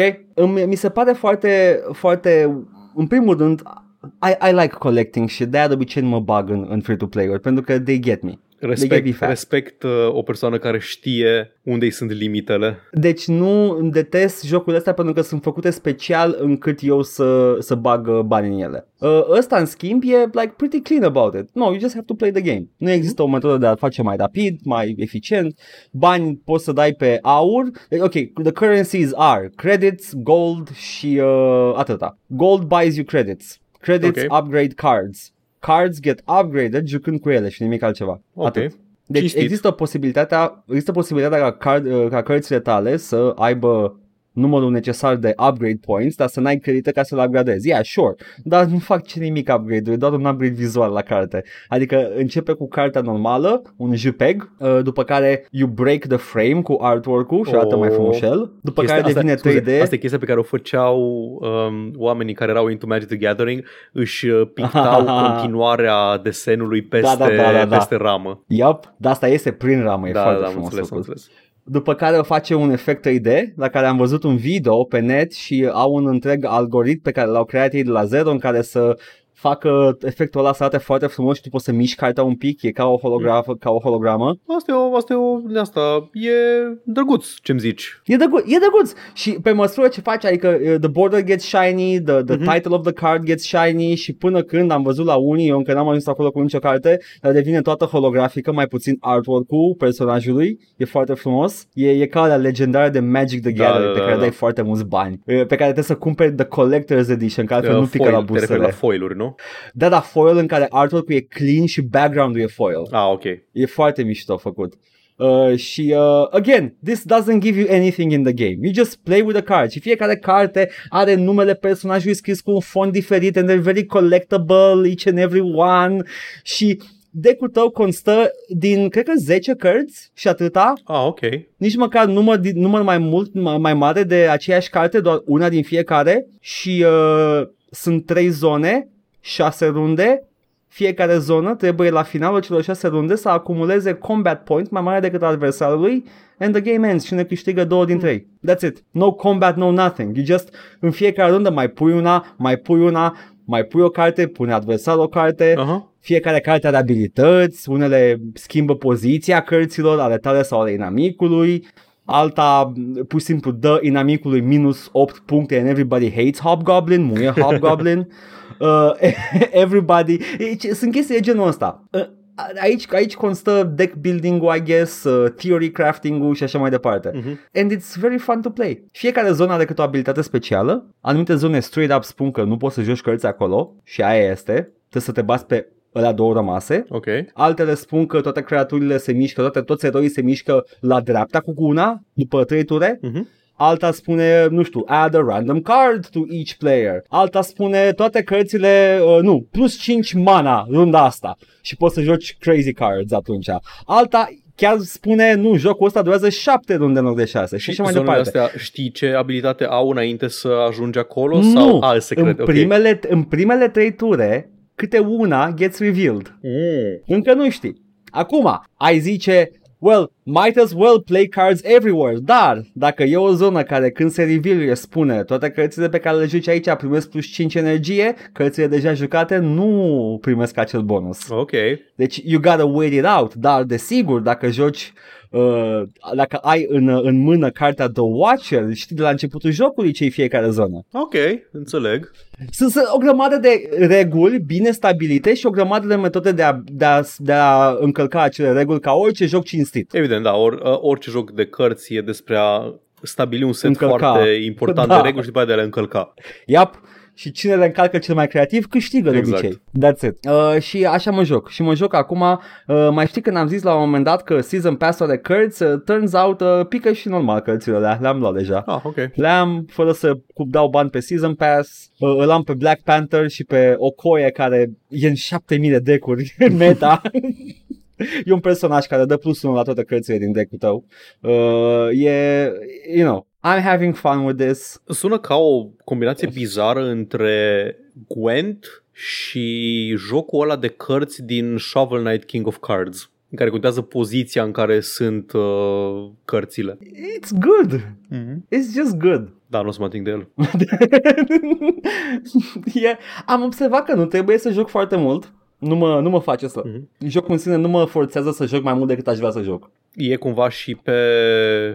Mi se pare foarte, foarte, în primul rând, I, I like collecting și de-aia de obicei mă bag în, în free-to-play-uri, pentru că they get me. Respect, respect uh, o persoană care știe unde îi sunt limitele. Deci nu detest jocurile astea pentru că sunt făcute special încât eu să, să bag uh, bani în ele. Uh, ăsta în schimb e like pretty clean about it. No, you just have to play the game. Nu există o metodă de a face mai rapid, mai eficient. Bani poți să dai pe aur. Ok, the currencies are credits, gold și uh, atâta. Gold buys you credits. Credits okay. upgrade cards cards get upgraded jucând cu ele și nimic altceva. Okay. Atât. Deci Cistit. există posibilitatea, există posibilitatea ca, card, ca cărțile tale să aibă numărul necesar de upgrade points, dar să n-ai credite ca să-l upgradezi. Yeah, sure, dar nu fac ce nimic upgrade doar un upgrade vizual la carte. Adică începe cu cartea normală, un JPEG, uh, după care you break the frame cu artwork-ul și arată oh. mai frumușel, după chestia, care devine asta, 3D. Scuze, asta e chestia pe care o făceau um, oamenii care erau into Magic the Gathering, își uh, pictau continuarea desenului peste, da, da, da, da, da. peste ramă. Yup, dar asta este prin ramă, e da, foarte da, frumos înțeles, înțeles. După care face un efect 3D la care am văzut un video pe net și au un întreg algoritm pe care l-au creat ei de la zero în care să facă efectul ăla să arate foarte frumos și tu poți să miști cartea un pic, e ca o, holografă, ca o hologramă. Asta e o, asta e o, de asta, e drăguț ce-mi zici. E drăguț, e drăguț. Și pe măsură ce faci, adică uh, the border gets shiny, the, the Mhm. title of the card gets shiny și până când am văzut la unii, eu încă n-am ajuns acolo cu nicio carte, dar devine toată holografică, mai puțin artwork-ul personajului, e foarte frumos. E, e ca la legendară de Magic the Da, Gathering, da, pe da, care da. dai foarte mulți bani, uh, pe care trebuie să cumperi the Collector's Edition, care altfel Uh, nu pică foil, la te referi la boostele. foiluri, nu? Da, da, foil în care artwork-ul e clean și background-ul e foil. Ah, ok. E foarte mișto făcut. Uh, și uh, again, this doesn't give you anything in the game. You just play with the cards. Și fiecare carte are numele personajului scris cu un font diferit and they're very collectible each and every one. Și deck-ul tău constă din, cred că 10 cărți și atâta. Ah, ok. Nici măcar număr, din- număr mai mult, mai, mai mare de aceeași carte, doar una din fiecare. Și uh, sunt 3 zone, 6 runde. Fiecare zonă trebuie la finalul celor 6 runde să acumuleze combat point mai mare decât adversarului and the game ends și ne câștigă două dintre ei. That's it. No combat, no nothing. You just în fiecare rundă mai pui una, mai pui una, mai pui o carte, pune adversarul o carte. Aha. Fiecare carte are abilități, unele schimbă poziția cărților, ale tale sau ale inamicului, alta pur și simplu dă inamicului minus 8 puncte and everybody hates Hobgoblin, muie Hobgoblin. uh, everybody, e- sunt chestii de genul ăsta. Uh, aici, aici constă deck building-ul, I guess, uh, theory crafting-ul și așa mai departe. Mhm. And it's very fun to play. Fiecare zonă are câte o abilitate specială. Anumite zone straight up spun că nu poți să joci cărți acolo și aia este. Trebuie să te bați pe alea două rămase. Ok. Altele spun că toate creaturile se mișcă, toate, toți eroii se mișcă la dreapta cu una după trei ture. Mhm. Alta spune, nu știu, add a random card to each player. Alta spune toate cărțile, uh, nu, plus 5 mana runda asta și poți să joci crazy cards atunci. Alta chiar spune, nu, jocul ăsta durează 7 runde în loc de 6 și, Și așa mai zonele departe. astea știi ce abilitate au înainte să ajungi acolo? Nu, Sau alt în, secret? Ok. primele, în primele trei ture, câte una gets revealed. Mm. Încă nu știi. Acum, ai zice, well, might as well play cards everywhere, dar dacă e o zonă care când se reveal spune toate cărțile pe care le joci aici primesc plus 5 energie, cărțile deja jucate nu primesc acel bonus. Ok. Deci you gotta wait it out, dar desigur dacă joci Uh, dacă ai în, în mână cartea The Watcher, știi de la începutul jocului ce e fiecare zonă. Ok, înțeleg. Sunt, sunt o grămadă de reguli bine stabilite și o grămadă de metode de a, de a, de a încălca acele reguli ca orice joc cinstit. Evident, da, or, orice joc de cărți e despre a stabili un set Încălca. foarte important Da. de reguli și după aia de a le încălca. Yep. Și cine le încalcă cel mai creativ câștigă de Exact. obicei. That's it. Uh, și așa mă joc. Și mă joc acum, uh, mai știi când am zis la un moment dat că Season Pass de cărți, uh, turns out uh, pică și normal cărțile alea, le-am luat deja. Ah, ok. Le-am fără să cu- dau bani pe Season Pass, uh, îl am pe Black Panther și pe Okoye care e în 7000 de decuri în meta. E un personaj care dă plus 1 la toate cărțile din deck-ul tău. Uh, e, you know, I'm having fun with this. Sună ca o combinație bizară între Gwent și jocul ăla de cărți din Shovel Knight King of Cards, în care contează poziția în care sunt uh, cărțile. It's good. Mm-hmm. It's just good. Da, nu o să mă ating de el. e, am observat că nu trebuie să joc foarte mult. Nu mă, nu mă face să. Mhm. Jocul în sine nu mă forțează să joc mai mult decât aș vrea să joc. E cumva și pe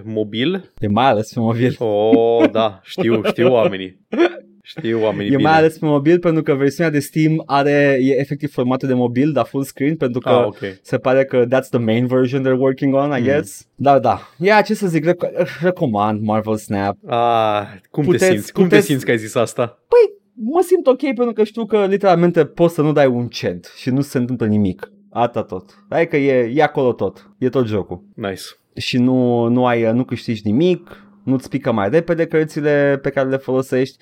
mobil? E mai ales pe mobil. Oh, da, știu, știu oamenii. Știu oamenii E bine. mai ales pe mobil pentru că versiunea de Steam are, e efectiv formatul de mobil, dar full screen, pentru că Ah, ok. se pare că that's the main version they're working on, I Mm. guess. Dar da, ia ce să zic, rec- recomand Marvel Snap. Ah, cum Puteți- te simți? Cum te puteți- simți că ai zis asta? Mă simt ok pentru că știu că literalmente poți să nu dai un cent și nu se întâmplă nimic. Atât tot. Adică e, e acolo tot. E tot jocul. Nice. Și nu, nu, ai, nu câștigi nimic, nu-ți pică mai repede cărțile pe care le folosești,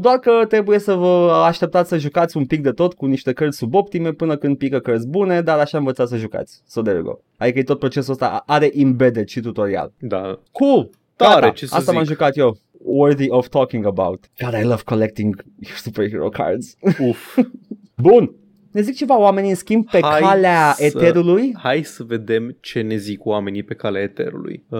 doar că trebuie să vă așteptați să jucați un pic de tot cu niște cărți suboptime până când pică cărți bune, dar așa învățați să jucați. So there you go. Adică e tot procesul ăsta are embedded și tutorial. Da. Cool! Tare, Gata, ce să Asta zic. m-am jucat eu. Worthy of talking about. God, I love collecting superhero cards. Uf. Bun! Ne zic ceva oamenii în schimb pe Hai calea să- eterului? Hai să vedem ce ne zic oamenii pe calea eterului. Uh,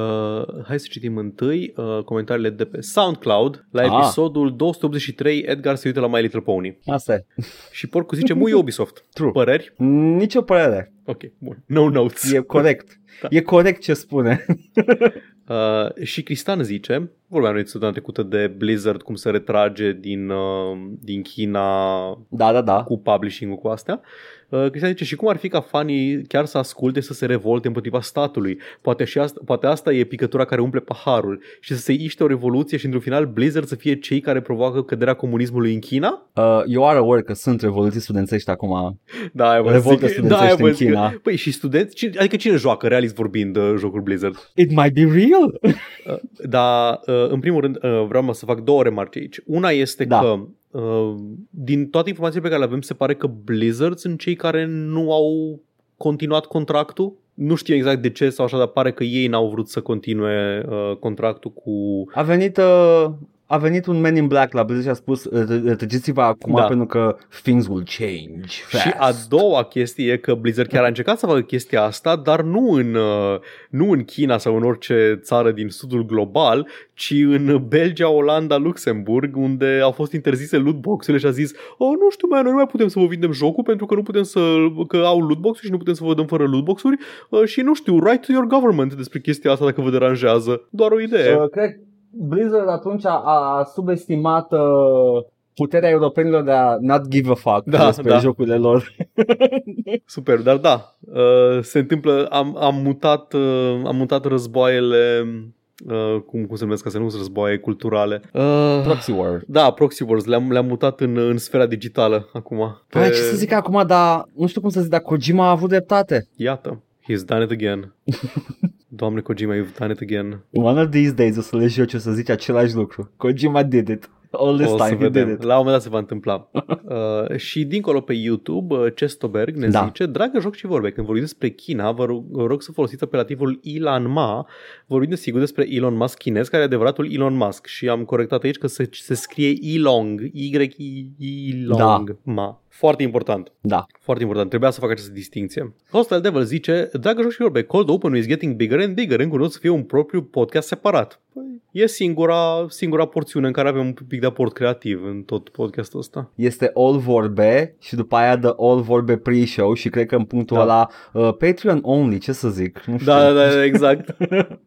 hai să citim întâi uh, comentariile de pe SoundCloud. La Ah. episodul 283, Edgar se uită la My Little Pony. Asta e. Și porcul zice, mu Ubisoft. True. Păreri? Nicio părere. Ok, bun. No notes. E corect. Da. E corect ce spune. Uh, și Cristan zice, vorbeam noi săptămâna trecută de Blizzard, cum se retrage din, uh, din China Da, da, da. cu publishing-ul cu astea. Uh, Cristian zice, și cum ar fi ca fanii chiar să asculte să se revolte împotriva statului? Poate, și asta, poate asta e picătura care umple paharul și să se iște o revoluție și într-un final Blizzard să fie cei care provoacă căderea comunismului în China? Uh, you are aware că sunt revoluții studențești acum. Da, aia vă Revoltă zic, studențești da, aia în vă zic, China. că- Păi și studenți, cine, adică cine joacă, realist vorbind, uh, jocul Blizzard? It might be real. Dar, uh, în primul rând, uh, vreau mă să fac două remarci aici. Una este Da. că uh, din toate informațiile pe care le avem, se pare că Blizzard sunt cei care nu au continuat contractul. Nu știu exact de ce sau așa, dar pare că ei n-au vrut să continue uh, contractul cu... A venit, uh, a venit un Man in Black la Blizzard și a spus "Re- retrăgeți-vă acum Da. pentru că things will change fast. Și a doua chestie e că Blizzard chiar a încercat să facă chestia asta, dar nu în, uh, nu în China sau în orice țară din sudul global, ci în Belgia, Olanda, Luxemburg, unde au fost interzise lootbox-urile și a zis oh, nu știu, mai noi nu mai putem să vă vindem jocul pentru că nu putem să, că au lootbox-uri și nu putem să vă dăm fără lootbox-uri uh, și nu știu, write to your government despre chestia asta dacă vă deranjează. Doar o idee. Uh, cred Blizzard atunci a, a subestimat uh, puterea europenilor de a not give a fuck Da, despre da. jocurile lor. Super, dar da, uh, se întâmplă, am, am mutat, uh, am mutat războaiele, uh, cum, cum se numesc, ca să nu sunt războaie culturale. Uh, Proxy War. da, proxy wars, le-am, le-am mutat în, în sfera digitală acum. Hai, ce să zic acum, dar nu știu cum să zic, dar Kojima a avut dreptate. Iată, he's done it again. Doamne Kojima, you've done it again. One of these days o să le joci, o să zici același lucru. Kojima did it. All this o să time he did vedem. it. La un moment dat se va întâmpla. uh, și dincolo pe YouTube, uh, Chestoberg ne Da. zice, dragă joc și vorbe, când vorbim despre China, vă rog, vă rog să folosiți apelativul Elon Ma, vorbim desigur despre Elon Musk chinez, care e adevăratul Elon Musk și am corectat aici că se, se scrie Elong, Y-I-Long, Ma. Foarte important. Da. Foarte important, trebuia să fac această distinție. Hostel Devil zice, dragă joc și vorbe, Cold Open is getting bigger and bigger, încă nu o să fie un propriu podcast separat. Păi, e singura, singura porțiune în care avem un pic de aport creativ în tot podcastul ăsta. Este all vorbe și după aia the all vorbe pre-show și cred că în punctul Da. ăla uh, Patreon only, ce să zic? Nu știu. Da, da, da, exact.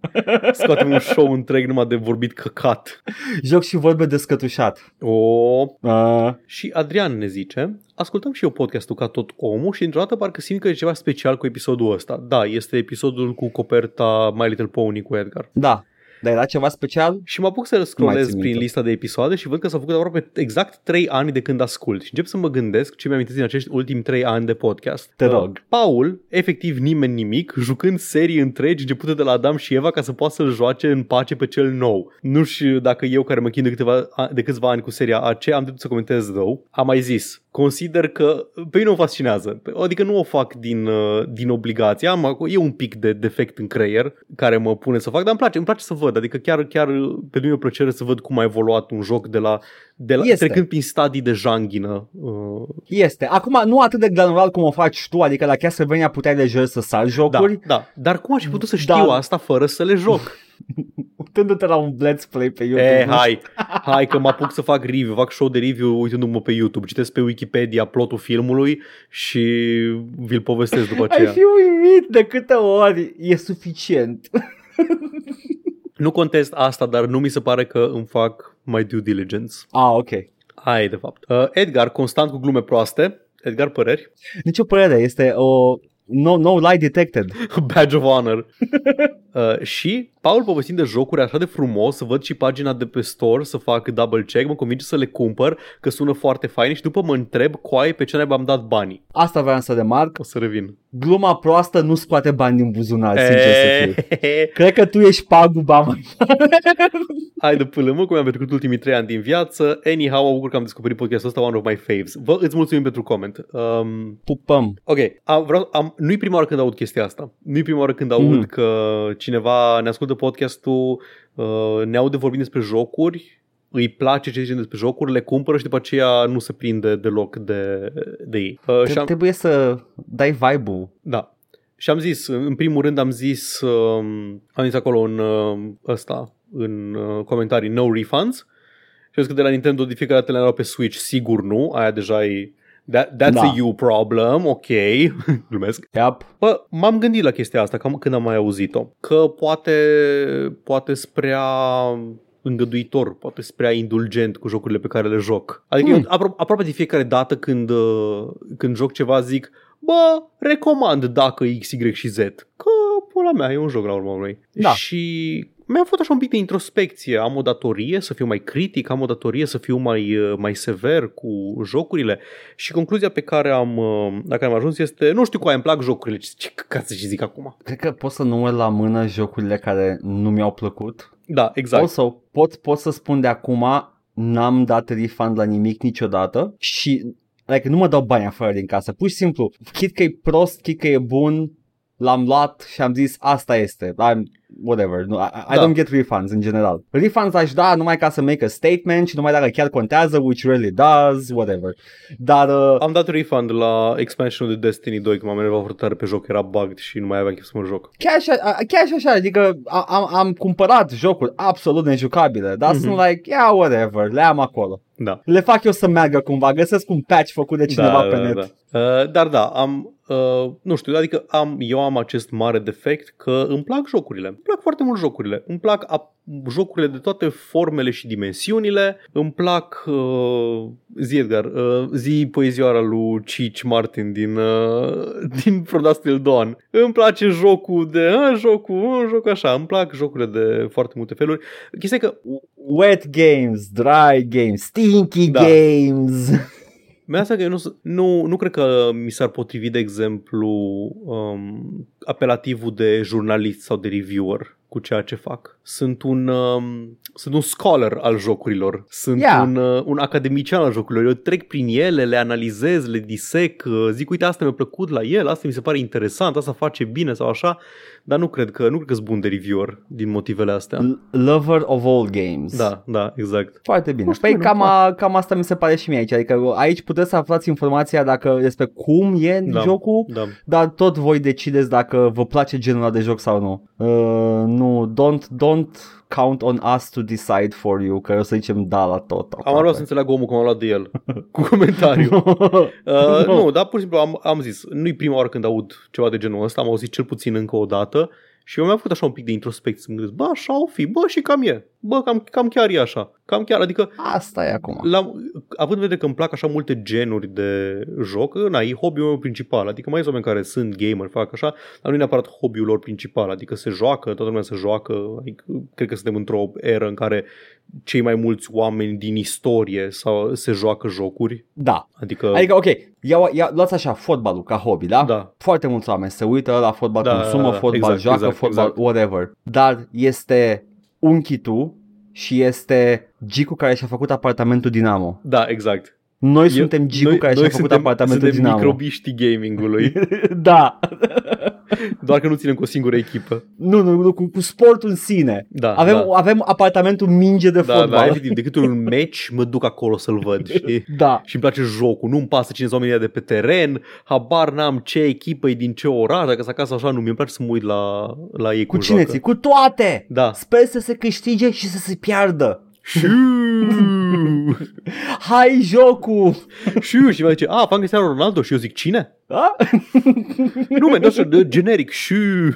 Scoatem un show întreg numai de vorbit căcat. Joc și vorbe descătușat. O, Uh, Și Adrian ne zice, ascultăm și eu podcastul ca tot omul și într-o dată parcă simt că e ceva special cu episodul ăsta. Da, este episodul cu coperta My Little Pony cu Edgar. da. Dar era ceva special? Și mă apuc să mai scrollez țin prin minte. lista de episoade și văd că s-au făcut aproape exact 3 ani de când ascult. Și încep să mă gândesc ce mi-am din acești ultimi 3 ani de podcast. Te Uh, rog. Paul, efectiv nimeni nimic, jucând serii întregi începute de la Adam și Eva ca să poată să-l joace în pace pe cel nou. Nu știu dacă eu care mă chin de, câteva, de câțiva ani cu seria AC am dreptul să comentez though. Am mai zis, consider că pe mine o fascinează. Adică nu o fac din, uh, din obligație. Am, e un pic de defect în creier care mă pune să fac, dar îmi place, îmi place să văd. Adică chiar, chiar pe mine e o plăcere să văd cum a evoluat un joc de la, de la Este. trecând prin stadii de janghină. Uh, Este. Acum, nu atât de granular cum o faci tu, adică la Castlevania puteai lejer să sari da, jocuri, da. Dar cum aș fi putut să știu Da. asta fără să le joc? uitându-te la un let's play pe YouTube. E, nu hai, hai că mă apuc să fac review, fac show de review uitându-mă pe YouTube, citesc pe Wikipedia plotul filmului și vi-l povestesc după Ai aceea. fi uimit de câte ori e suficient. Nu contest asta, dar nu mi se pare că îmi fac my due diligence. Ah, ok. Aia e de fapt. Uh, Edgar, constant cu glume proaste. Edgar, păreri? Nici o părere, este o no, no lie detected. Badge of honor. uh, și Paul povestind de jocuri așa de frumos, să văd și pagina de pe store, să fac double check, mă convinge să le cumpăr, că sună foarte fain și după mă întreb coaie pe ce naiba am dat banii. Asta vreau să remarc. O să revin. Gluma proastă nu scoate bani din buzunar, sincer să fiu. E, Cred că tu ești paguba, mă. Hai de până mă, cum am petrecut ultimii trei ani din viață. Anyhow, mă bucur că am descoperit podcastul ăsta, one of my faves. Vă îți mulțumim pentru coment. Um, Pupăm. ok, am, vreau, am, nu-i prima oară când aud chestia asta. Nu-i prima oară când aud Mhm. că cineva ne ascultă podcastul, uh, ne aude vorbind despre jocuri îi place ce zicem despre jocuri, le cumpără și după aceea nu se prinde deloc de, de ei. Uh, și am, Trebuie să dai vibe-ul. da. Și am zis, în primul rând am zis, um, am zis acolo în uh, ăsta, în uh, comentarii, no refunds. Și am zis că de la Nintendo de fiecare dată le luat pe Switch, sigur nu, aia deja e, that, that's Da. a you problem, ok, glumesc. Yep. Bă, m-am gândit la chestia asta cam când am mai auzit-o. Că poate, poate sprea îngăduitor, poate sprea indulgent cu jocurile pe care le joc. Adică Hmm. eu, apro- aproape de fiecare dată când, uh, când joc ceva zic Bă, recomand dacă X, Y și Z. Că, pula mea, e un joc la urma urmei. Da. Și mi-am făcut așa un pic de introspecție. Am o datorie să fiu mai critic, am o datorie să fiu mai, uh, mai sever cu jocurile. Și concluzia pe care am, uh, la care am ajuns este, nu știu cu aia îmi plac jocurile, ce, ce ca să zic acum. Cred că pot să număr la mână jocurile care nu mi-au plăcut. Da, exact. Also, pot, pot să spun de acum, n-am dat refund la nimic niciodată și like, nu mă dau bani afară din casă. Pur și simplu, chit că e prost, chit că e bun, l-am luat și am zis asta este. I'm, whatever. No, I, I Da. don't get refunds în general. Refunds aș da numai ca să make a statement și numai dacă chiar contează, which really does, whatever. Dar uh, Am dat refund la expansionul de Destiny 2 când m-am enervat foarte tare pe joc, era bugged și nu mai aveam chef să mă joc. chiar și, a- chiar și așa, adică a- am, am cumpărat jocuri absolut nejucabile, dar Mhm. sunt like, yeah, whatever, le am acolo. Da. Le fac eu să meargă cumva, găsesc un patch făcut de cineva pe net. Da, Uh, dar da, am, uh, nu știu, adică am, eu am acest mare defect că îmi plac jocurile. Îmi plac foarte mult jocurile. Îmi plac a, jocurile de toate formele și dimensiunile. Îmi plac, uh, zi Edgar, uh, zi poezioara lui Cici Martin din, uh, din From Dusk Till Dawn. Îmi place jocul de, uh, jocul, uh, jocul așa. Îmi plac jocurile de foarte multe feluri. Chestia e că Wet games, dry games, stinky Da. games. Mi asta că eu nu, s- nu, nu cred că mi s-ar potrivi, de exemplu, um, apelativul de jurnalist sau de reviewer cu ceea ce fac. Sunt un, um, sunt un scholar al jocurilor, sunt Yeah. un, uh, un academician al jocurilor. Eu trec prin ele, le analizez, le disec, uh, zic, uite, asta mi-a plăcut la el, asta mi se pare interesant, asta face bine sau așa, dar nu cred că nu cred că sunt bun de reviewer din motivele astea. L- Lover of all games. Da, da, exact. Foarte bine. Nu știu, Păi nu cam, a, cam asta mi se pare și mie aici. Adică aici puteți să aflați informația dacă despre cum e Da. jocul, Da. dar tot voi decideți dacă vă place genul ăla de joc sau nu. Uh, nu, don't, don't count on us to decide for you, că o să zicem da la tot. Am luat să înțeleg omul cum am luat de el, cu comentariu. Uh, nu, dar pur și simplu am, am zis, nu-i prima oară când aud ceva de genul ăsta, am auzit cel puțin încă o dată și eu mi-am făcut așa un pic de introspecție, să mă gândesc, bă, așa o fi, bă, și cam e, bă, cam, cam chiar e așa, cam chiar, adică Asta e acum. la, având în vedere că îmi plac așa multe genuri de joc, na, e hobby-ul meu principal, adică mai sunt oameni care sunt gamer, fac așa, dar nu e neapărat hobby-ul lor principal, adică se joacă, toată lumea se joacă, adică, cred că suntem într-o eră în care cei mai mulți oameni din istorie sau se joacă jocuri, Da. adică, Adică, ok, ia, ia, luați așa fotbalul ca hobby, da? da, Foarte mulți oameni se uită la fotbal, Da, consumă fotbal, exact, joacă exact, fotbal, exact. whatever. Dar este unchi tu și este Gicu care și-a făcut apartamentul Dinamo. da, exact. Noi Eu- suntem Gicu noi, care noi și-a făcut suntem, apartamentul suntem Dinamo. microbiștii gamingului, da. doar că nu ținem cu o singură echipă. nu, nu, nu, cu, cu sportul în sine. Da, Avem, da. avem apartamentul minge de Da, fotbal. da, efectiv, de câte ori un match mă duc acolo să-l văd, știi? da. și îmi place jocul, nu-mi pasă cine sunt oamenii de pe teren, habar n-am ce echipă e din ce oraș, dacă sunt acasă așa, nu mi-e place să mă uit la, la ei Cu cum cine joacă. ții? Cu toate! Da. Sper să se câștige și să se piardă. Șiu! Hai jocul! Șiu! Și mi zice, a, fan Cristiano Ronaldo și eu zic, cine? Da? Nu, mai așa de generic, șiu!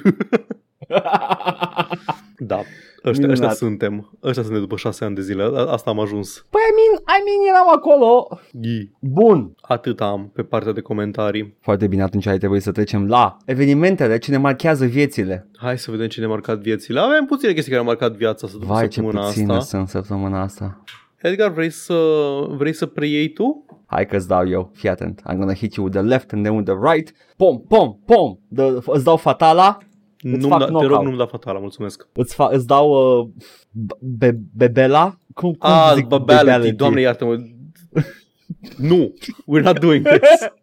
Da, ăștia, ăștia Minunat. suntem. Ăștia suntem după șase ani de zile. A- Asta am ajuns. Păi, I mean, I mean, eram acolo. Ghii. Bun. Atât am pe partea de comentarii. Foarte bine, atunci ai trebuit să trecem la evenimentele ce ne marchează viețile. Hai să vedem cine a marcat viețile. Avem puține chestii care au marcat viața să Vai, ce săptămâna puține asta. sunt săptămâna asta. Edgar, vrei să, vrei să preiei tu? Hai că-ți dau eu, fii atent. I'm gonna hit you with the left and then with the right. Pom, pom, pom. The, îți dau fatala, Nu-mi fac da, te knockout. rog, nu-mi da fatala, mulțumesc. îți, fa- îți dau uh, be- bebela. Cum, cum Ah, zic babality, doamne iartă-mă. nu, we're not doing this.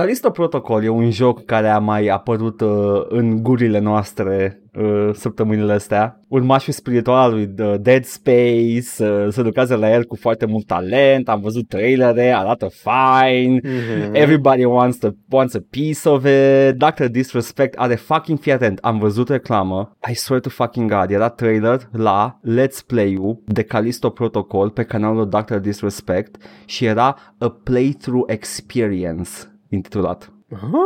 Callisto Protocol e un joc care a mai apărut uh, în gurile noastre uh, săptămânile astea. Urmașul spiritual al lui uh, Dead Space, uh, se lucrează la el cu foarte mult talent, am văzut trailere, arată fine, Mhm. everybody wants, the, wants a piece of it, Dr. Disrespect are fucking, fii atent, am văzut reclamă, I swear to fucking god, era trailer la Let's Play-ul de Callisto Protocol pe canalul Dr. Disrespect și era a playthrough experience intitulat. Aha.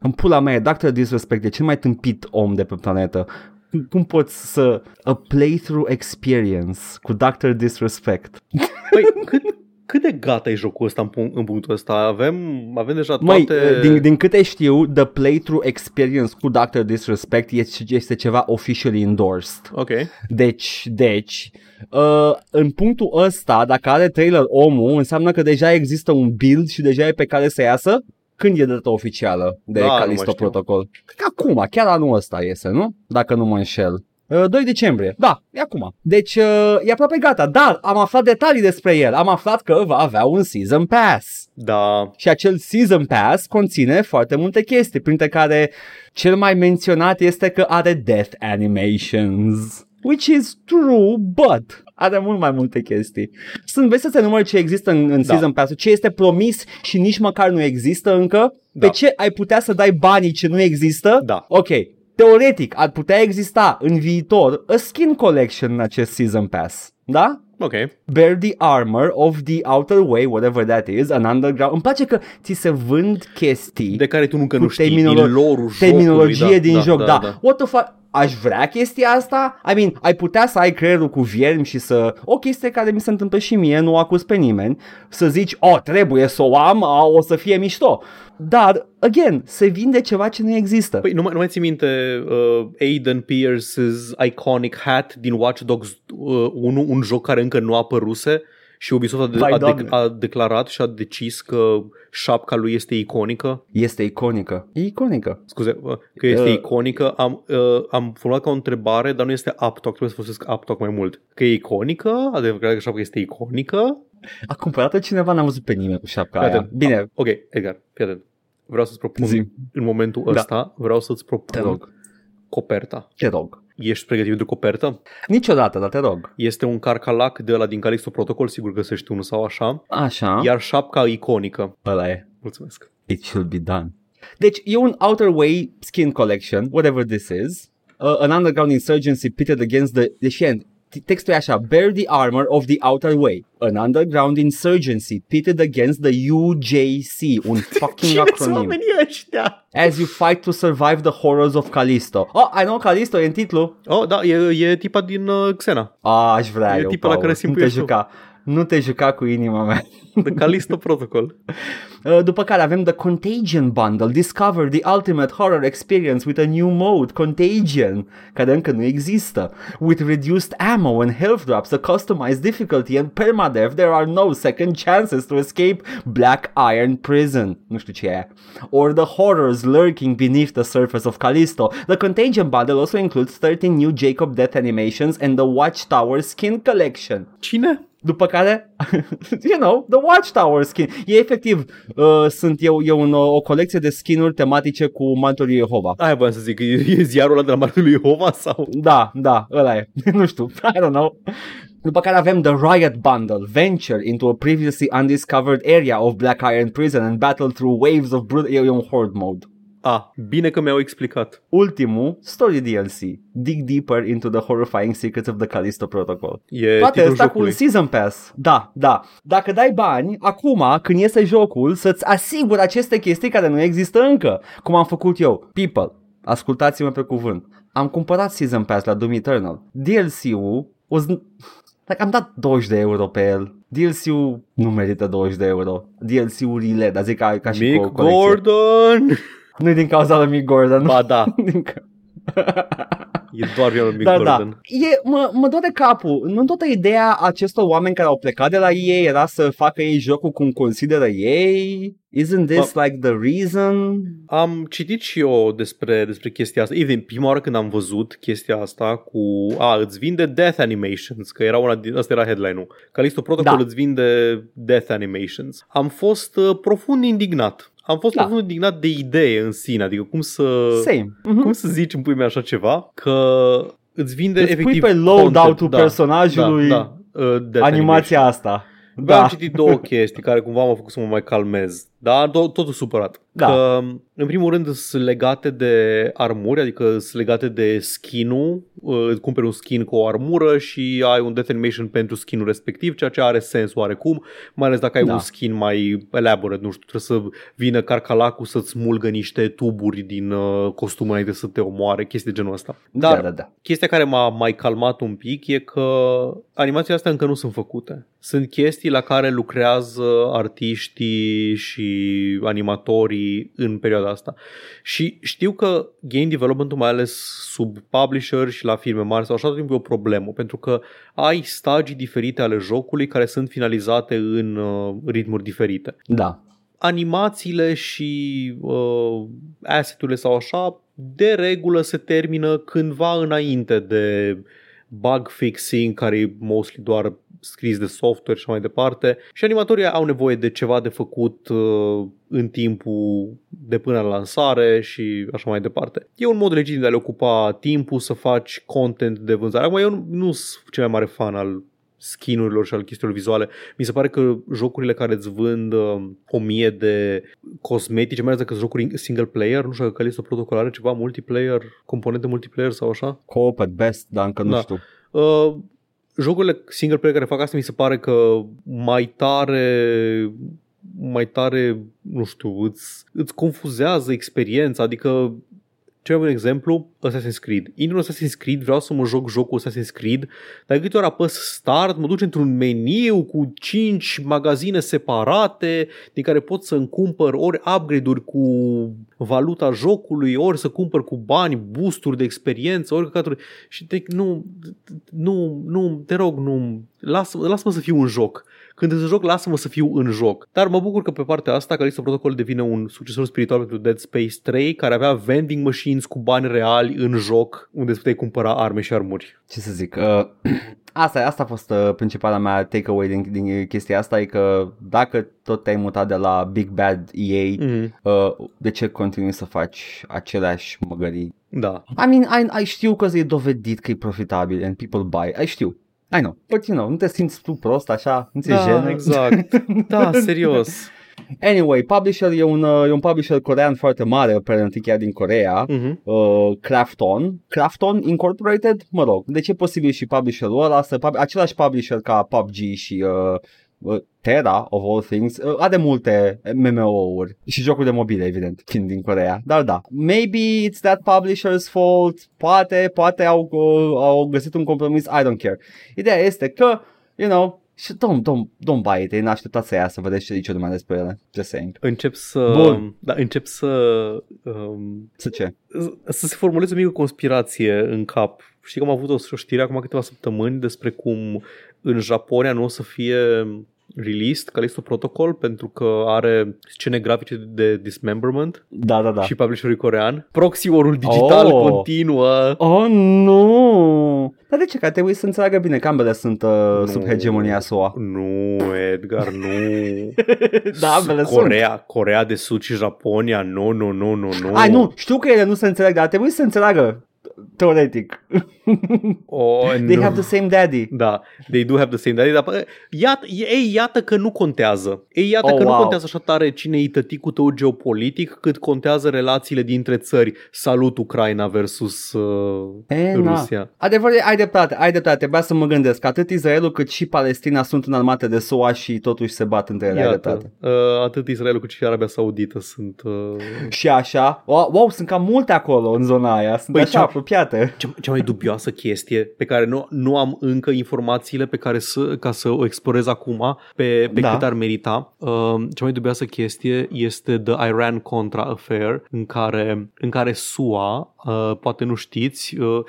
În pula mea, e Dr. Disrespect e cel mai tâmpit om de pe planetă. Cum- Cum poți să... A playthrough experience cu Dr. Disrespect. Păi, cât, cât de gata e jocul ăsta în, punct, în punctul ăsta? Avem, avem deja Măi, toate... din, din câte știu, the playthrough experience cu Dr. Disrespect este, este ceva officially endorsed. Ok. Deci, deci, uh, în punctul ăsta, dacă are trailer omul, înseamnă că deja există un build și deja e pe care să iasă. Când e data oficială de Da, nu mai Callisto știu. Protocol? Cred că acum, chiar anul ăsta iese, nu? Dacă nu mă înșel. Uh, 2 decembrie, da, e acum. Deci uh, e aproape gata, dar am aflat detalii despre el. Am aflat că va avea un Season Pass. Da. Și acel Season Pass conține foarte multe chestii, printre care cel mai menționat este că are Death Animations. Which is true, but are mult mai multe chestii. Sunt, vezi să se număr ce există în, în Da. Season Pass, ce este promis și nici măcar nu există încă, Da. pe ce ai putea să dai banii ce nu există? Da. Ok, teoretic ar putea exista în viitor a skin collection în acest Season Pass, da? Ok. Bear the armor of the outer way, whatever that is, an underground. Îmi place că ți se vând chestii De care tu încă Cu nu știi terminolo- din lorul terminologie jocului, din da, joc, da. da, da. What the fuck? Aș vrea chestia asta? I mean, ai putea să ai creierul cu viermi și să... O chestie care mi se întâmplă și mie, nu acuz pe nimeni, să zici, oh, trebuie să o am, a, o să fie mișto. Dar, again, se vinde ceva ce nu există. Păi nu mai, nu mai ții minte uh, Aiden Pierce's iconic hat din Watch Dogs uh, 1, un joc care încă nu a apăruse și Ubisoft a, de- Vai, a, Doamne. de- a declarat și a decis că șapca lui este iconică. Este iconică. E iconică. Scuze, uh, că este Uh. iconică. Am, uh, am formulat ca o întrebare, dar nu este uptalk, trebuie să folosesc uptalk mai mult. Că e iconică? Adevărat că șapca este iconică? A cumpărat șcineva, n-am văzut pe nimeni cu șapca Fii aia. atent. Bine, Ok, Edgar, fii atent. Vreau să-ți propun zi, în momentul Da. ăsta, vreau să-ți te propun rog. coperta. Te rog. Ești pregătit pentru copertă? Niciodată, dar te rog. Este un carcalac de la din Calixto Protocol, sigur găsești unul sau așa, Așa, iar șapca iconică. ăla e. Mulțumesc. It should be done. Deci e un Outer Way skin collection, whatever this is. Uh, an underground insurgency pitted against the... Deși e- t- textul e așa, bear the armor of the Outer Way. An underground insurgency pitted against the UJC, un fucking acronym. ăștia? As you fight to survive the horrors of Callisto. Oh, I know Callisto e în titlu. Oh, da, e, e tipa din uh, Xena, Ah, aș vrea E eu, tipul la Paul. care Nu te simplezi tu. juca. Nu te juca cu inima mea. de Callisto Protocol. Uh, După care avem The Contagion Bundle, Discover the Ultimate Horror Experience with a new mode, Contagion, care încă nu există. With reduced ammo and health drops, a customized difficulty and permadeath, there are no second chances to escape Black Iron Prison. Nu știu ce e. Or the horrors lurking beneath the surface of Callisto. The Contagion Bundle also includes 13 new Jacob Death animations and the Watchtower Skin Collection. Cine? După care, you know, The Watchtower skin. E efectiv, uh, sunt eu, eu un, o colecție de skinuri tematice cu mantul lui Jehova. Aia voiam să zic, e, e ziarul ăla de la Martul lui Jehova sau? Da, da, ăla e. nu știu, I don't know. După care avem The Riot Bundle, Venture into a previously undiscovered area of Black Iron Prison and battle through waves of brutal... E e un horde mode. A, bine că mi-au explicat. Ultimul, Story DLC, Dig Deeper into the Horrifying Secrets of the Callisto Protocol. E Toate titlul astea cu un jocului. Season Pass. Da, da. Dacă dai bani, acum, când iese jocul, să-ți asiguri aceste chestii care nu există încă. Cum am făcut eu. People, ascultați-mă pe cuvânt. Am cumpărat Season Pass la Doom Eternal. DLC-ul was... Like, am dat 20 de euro pe el. DLC-ul nu merită 20 de euro. DLC-urile, dar zic ca, ca și Mick co- colecție. Gordon! Nu din cauza lui Mick Gordon. Ba da, Din ca- e doar vina lui Mick da, Gordon. da. E, mă, mă doare capul. Nu toată ideea acestor oameni care au plecat de la ei era să facă ei jocul cum consideră ei. Isn't this like the reason? Am citit și eu despre, despre chestia asta. Even prima oară când am văzut chestia asta cu... A, îți vinde Death Animations, că era una din... Asta era headline-ul. Callisto Protocol Da. îți vinde Death Animations. Am fost uh, profund indignat. Am fost Da. profund indignat de idee în sine, adică cum să, Same. Mhm. cum să zici în pui mea așa ceva, că îți vinde Îți pui efectiv pe loadout-ul content. Da, personajului da, da, uh, Death animația asta. Bă, am Da, citit două chestii care cumva m-au făcut să mă mai calmez. Da, to- totul supărat. Da. Că, în primul rând, sunt legate de armuri, adică sunt legate de skin-ul. Uh, Îți cumperi un skin cu o armură și ai un death animation pentru skin-ul respectiv, ceea ce are sens oarecum, mai ales dacă ai Da. un skin mai elaborate, nu știu, trebuie să vină carcalacul să-ți smulgă niște tuburi din uh, costum înainte să te omoare, chestii de genul ăsta. Dar da, da, da. Chestia care m-a mai calmat un pic e că animațiile astea încă nu sunt făcute. Sunt chestii la care lucrează artiștii și animatorii în perioada asta. Și știu că game development-ul, mai ales sub publisher și la firme mari sau așa, tot timpul e o problemă, pentru că ai stagii diferite ale jocului care sunt finalizate în uh, ritmuri diferite Da. animațiile și uh, asset-urile sau așa, de regulă se termină cândva înainte de bug fixing, care e mostly doar scris de software și mai departe. Și animatorii au nevoie de ceva de făcut uh, în timpul de până la lansare și așa mai departe. E un mod legitim de a le ocupa timpul să faci content de vânzare. Acum eu nu, nu sunt cel mai mare fan al skinurilor și al chestiilor vizuale. Mi se pare că jocurile care îți vând uh, o mie de cosmetice, mai ales dacă sunt jocuri single player, nu știu dacă Callisto Protocol are ceva multiplayer, componente multiplayer sau așa. Co-op at best, dar încă nu Da. știu. Uh, jocurile single player care fac asta mi se pare că mai tare mai tare, nu știu, îți, îți confuzează experiența, adică cel mai bun exemplu, Assassin's Creed. Intru în Assassin's Creed, vreau să mă joc jocul Assassin's Creed, dar de câte ori apăs Start, mă duce într-un meniu cu 5 magazine separate, din care pot să îmi cumpăr ori upgrade-uri cu valuta jocului, ori să cumpăr cu bani boosturi de experiență, ori căcaturi. Și te, nu, nu, nu, te rog, nu, lasă, lasă-mă să fiu în joc. Când îți joc, lasă-mă să fiu în joc. Dar mă bucur că pe partea asta Callisto Protocol devine un succesor spiritual pentru Dead Space 3, care avea vending machines cu bani reali în joc, unde îți puteai cumpăra arme și armuri. Ce să zic, uh, asta, asta a fost uh, principala mea takeaway din, din chestia asta, e că dacă tot te-ai mutat de la Big Bad EA, Mm, uh, de ce continui să faci aceleași măgării? da. I mean, I, I știu că e dovedit că e profitabil and people buy, I știu. I know, but you know, nu te simți tu prost așa, nu ți Da, jenă? exact. Da, serios. Anyway, publisher e un, uh, e un publisher corean foarte mare, apparently chiar din Corea, Mm-hmm. uh, Crafton. Crafton Incorporated, mă rog, deci e posibil și publisherul ăla să, pub- același publisher ca PUBG și uh, uh, Terra, of all things, uh, are multe MMO-uri și jocuri de mobile, evident, fiind din Corea. Dar da, maybe it's that publisher's fault, poate, poate au, uh, au găsit un compromis, I don't care. Ideea este că, you know, și don't, don't, don't buy it, n așteptat să iasă, vedeți ce zice lumea despre ele, just saying. Încep să... Bun. Da, încep să... Um, Să ce? să se formuleze o mică conspirație în cap. Știi că am avut o, o știre acum câteva săptămâni despre cum în Japonia nu o să fie released Callisto Protocol pentru că are scene grafice de dismemberment Da, da, da. și publisherul e corean. Proxy war digital Oh. continuă. Oh, nu! Dar de ce? Că ar trebui să înțeleagă bine că ambele sunt uh, Nu. sub hegemonia SUA. Nu, Edgar, nu. Da, ambele sunt. Corea, Corea de Sud și Japonia, nu, nu, nu, nu, nu. Ai, nu, știu că ele nu se înțeleg, dar ar trebui să se înțeleagă. Teoretic. Oh, They nu. have the same daddy. Da, they do have the same daddy, dar bă, iată, ei, iată că nu contează. Ei, iată Oh, că nu wow. contează așa tare cine e tăticul tău geopolitic, cât contează relațiile dintre țări. Salut Ucraina versus uh, E, na. Rusia. Adevăr, ai dreptate, ai dreptate. Trebuia să mă gândesc. Atât Israelul cât și Palestina sunt în armate de SUA și totuși se bat între ele. Ai Iată, dreptate. uh, atât Israelul cât și Arabia Saudită sunt... Uh... Și așa, wow, wow, sunt cam multe acolo în zona aia. Sunt Păi așa ce- apropiate. Cea, cea mai dubioasă chestie pe care nu, nu am încă informațiile pe care să, ca să o explorez acum pe, pe Da. cât ar merita. Uh, cea mai dubioasă chestie este The Iran-Contra Affair în care, în care SUA, uh, poate nu știți, uh,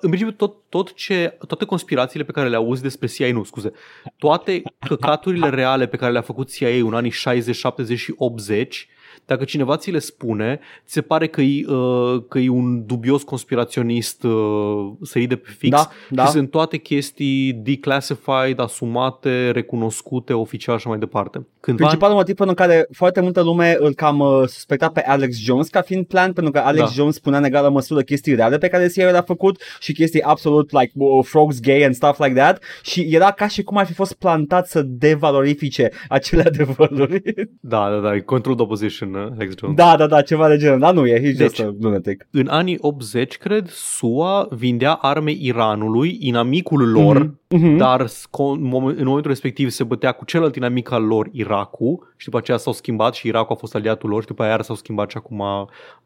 în principiu tot, tot ce, toate conspirațiile pe care le auzi despre CIA, nu scuze, toate căcaturile reale pe care le-a făcut CIA în anii 60, 70 și 80 dacă cineva ți le spune, ți se pare că e, uh, că e un dubios conspiraționist uh, sărit de pe fix Da, da. și sunt toate chestii declassified, asumate, recunoscute oficial și mai departe. Cândva Principalul motiv pentru care foarte multă lume îl cam uh, suspecta pe Alex Jones ca fiind plan, pentru că Alex Da. Jones spunea în egală măsură chestii reale pe care CIA le-a făcut și chestii absolut like uh, frogs gay and stuff like that și era ca și cum ar fi fost plantat să devalorifice acele adevăruri. Da, da, da, e controlled opposition, uh, Alex Jones. da, da, da, ceva de genul, dar nu e, he's just Deci- a lunatic. În anii 80, cred, SUA vindea arme Iranului, inamicul lor, Mhm, mhm. dar sco- în momen- în momentul respectiv se bătea cu celălalt inamic al lor, Irakul, și după aceea s-au schimbat și Irakul a fost aliatul lor și după aia iar s-au schimbat și acum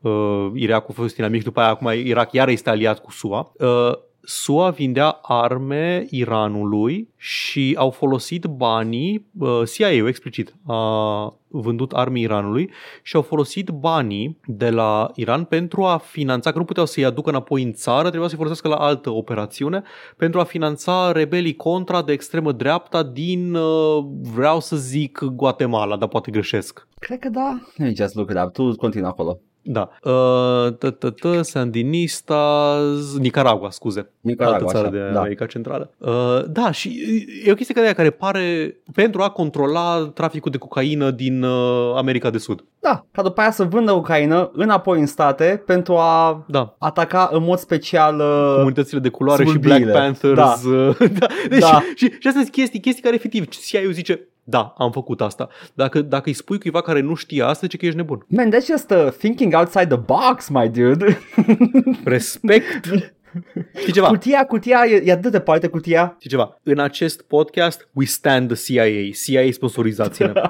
uh, Irakul a fost inamic și după aia acum Irak iar este aliat cu SUA. Uh, SUA vindea arme Iranului și au folosit banii, uh, CIA-ul explicit a vândut arme Iranului și au folosit banii de la Iran pentru a finanța, că nu puteau să-i aducă înapoi în țară, trebuia să-i folosească la altă operațiune, pentru a finanța rebelii contra de extremă dreapta din, uh, vreau să zic, Guatemala, dar poate greșesc. Cred că da. Let me just look it up. Tu continui acolo. Da. Uh, tă-tă-tă, Sandinistas, Nicaragua, scuze. Nicaragua, altă țară așa, de da. America Centrală. Uh, da, și e o chestie ca de aia care pare pentru a controla traficul de cocaină din uh, America de Sud. Da, ca după aia să vândă Ucraina înapoi în state pentru a Da. ataca în mod special uh, comunitățile de culoare și smârbiile. Black Panthers. Uh, da. Deci, Da. Și, și astea sunt chestii, chestii care efectiv CIA-ul zice da, am făcut asta. Dacă, dacă îi spui cuiva care nu știe asta, zice că ești nebun. Man, that's just uh, thinking outside the box, my dude. Respect. Știi ceva? Cutia, cutia, e, e atât de departe cutia. Știi ceva? În acest podcast, we stand the CIA. CIA sponsorizați-ne.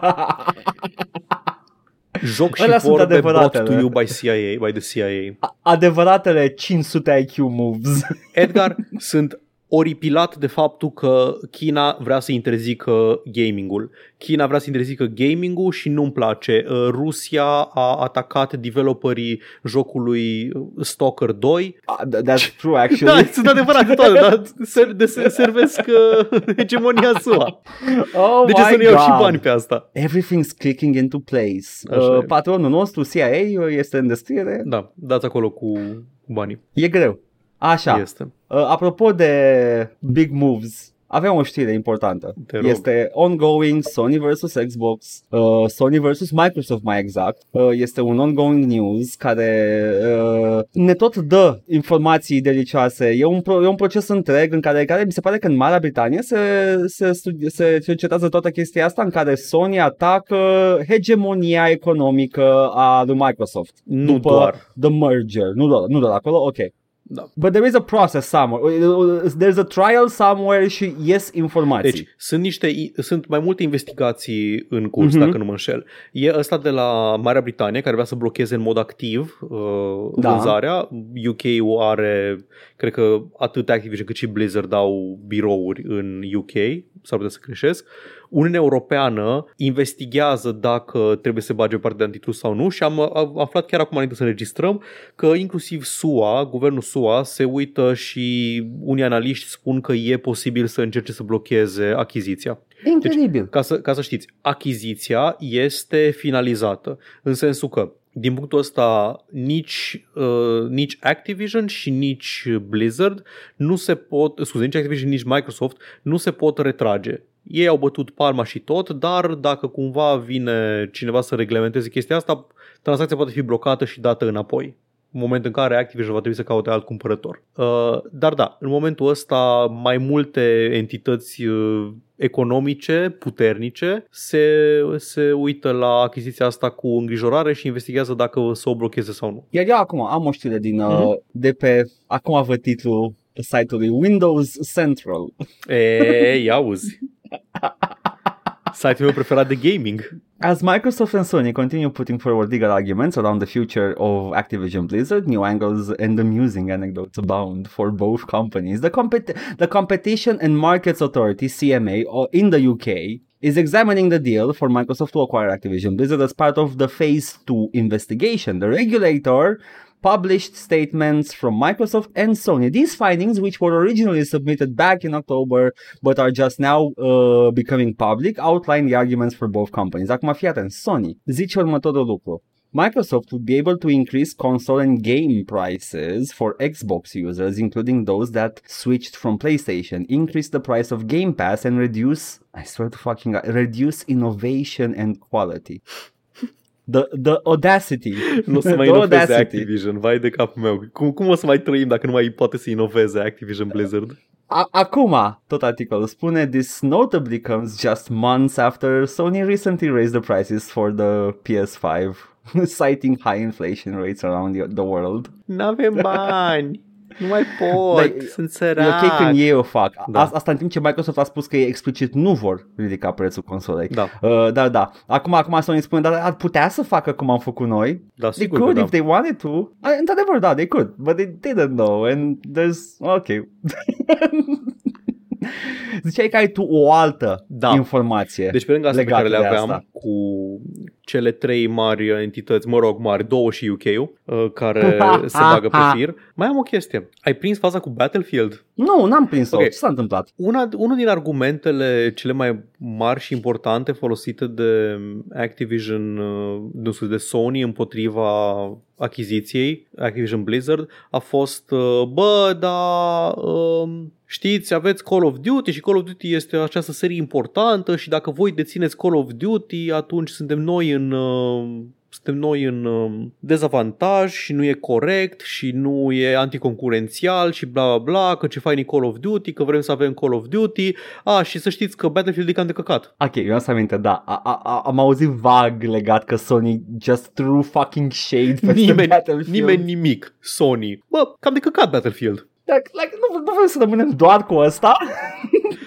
Joc și Alea sunt vorbe brought adevăratele. to you by CIA, by the CIA. Adevăratele 500 IQ moves. Edgar, sunt oripilat de faptul că China vrea să interzică gamingul. China vrea să interzică gamingul și nu-mi place. Uh, Rusia a atacat developerii jocului Stalker 2. Ah, th- That's true, Da, actually. sunt adevărate toate, dar ser- de- se- servesc uh, hegemonia SUA. Oh De ce my să nu iau și God. bani pe asta? Everything's clicking into place. Așa Uh, e. patronul nostru, CIA, uh, este în descriere. Da, dați acolo cu cu banii. E greu. Așa, Este. uh, apropo de big moves, avem o știre importantă. Te rog. Este ongoing Sony vs. Xbox, uh, Sony vs. Microsoft mai exact. Uh, este un ongoing news care uh, ne tot dă informații delicioase. E un, pro- e un proces întreg în care, care mi se pare că în Marea Britanie se, se, studi- se cercetează toată chestia asta în care Sony atacă hegemonia economică a lui Microsoft. Nu după doar. The merger. Nu doar, nu doar acolo, ok. Da. But there is a process somewhere. There's a trial somewhere și ies informații. Deci, sunt niște sunt mai multe investigații în curs, Mhm. uh-huh. dacă nu mă înșel. E ăsta de la Marea Britanie, care vrea să blocheze în mod activ uh, Da. vânzarea. UK-ul are, cred că atât Activision cât și Blizzard au birouri în UK, s-ar putea să greșesc. Uniunea Europeană investigează dacă trebuie să bage parte de antitrust sau nu și am am aflat chiar acum înainte să înregistrăm că inclusiv SUA, guvernul SUA, se uită și unii analiști spun că e posibil să încerce să blocheze achiziția. Incredibil. Ca să, ca să știți, achiziția este finalizată, în sensul că din punctul ăsta nici, uh, nici Activision și nici Blizzard nu se pot, scuze, nici Activision nici Microsoft nu se pot retrage. Ei au bătut palma și tot, dar dacă cumva vine cineva să reglementeze chestia asta, tranzacția poate fi blocată și dată înapoi în momentul în care Activision va trebui să caute alt cumpărător. Uh, dar da, în momentul ăsta mai multe entități uh, economice puternice se, se uită la achiziția asta cu îngrijorare și investigează dacă să o blocheze sau nu. Iar eu acum am o știre din, uh, Mhm. de pe, acum văd titlul site-ului Windows Central. E, ia auzi. Site-ul preferat de gaming. As Microsoft and Sony continue putting forward legal arguments around the future of Activision Blizzard, new angles and amusing anecdotes abound for both companies. The, compet- the Competition and Markets Authority, CMA, in the UK, is examining the deal for Microsoft to acquire Activision Blizzard as part of the Phase 2 investigation. The regulator published statements from Microsoft and Sony. These findings, which were originally submitted back in October but are just now uh, becoming public, outline the arguments for both companies. Acum fii atent, Sony zice următorul lucru. Microsoft would be able to increase console and game prices for Xbox users, including those that switched from PlayStation, increase the price of Game Pass, and reduce, I swear to fucking God, reduce innovation and quality. The, the audacity. Nu o să mai The inoveze audacity. Activision, vai de capul meu. Cum, cum o să mai trăim dacă nu mai poate să inoveze Activision Blizzard? A- Acum, tot articolul spune, this notably comes just months after Sony recently raised the prices for the PS5, citing high inflation rates around the, the world. N-avem bani. Nu mai pot, Dar sunt E sărac. ok când ei o fac. Da. Da. Asta în timp ce Microsoft a spus că ei explicit nu vor ridica prețul consolei. Da, Uh, da, da. Acum, acum Sony spune, dar ar putea să facă cum am făcut noi. da, They sigur could că da. if they wanted to. Uh, Într-adevăr, da, they could. But they didn't know. And there's... Ok. Ziceai că ai tu o altă Da. informație. Deci pe lângă astea pe legate care le de aveam asta. cu cele trei mari entități, mă rog, mari, două și UK-ul, uh, care se bagă pe fir, mai am o chestie. Ai prins faza cu Battlefield? Nu, n-am prins-o. Ok. Ce s-a întâmplat? Una, unul din argumentele cele mai mari și importante folosite de Activision, uh, nu știu, de Sony împotriva achiziției Activision Blizzard a fost uh, bă, da, um, știți, aveți Call of Duty și Call of Duty este această serie importantă și dacă voi dețineți Call of Duty, atunci suntem noi în uh, suntem noi în um, dezavantaj și nu e corect și nu e anticoncurențial și bla bla bla, că ce fain e Call of Duty, că vrem să avem Call of Duty. A, și să știți că Battlefield e cam de căcat. Ok, eu am să aminte, da. A, a, a, am auzit vag legat că Sony just threw fucking shade peste Nimeni, Battlefield. nimeni nimic. Sony. Bă, cam de căcat Battlefield. Like, like, nu, nu vrem să rămânem doar cu asta.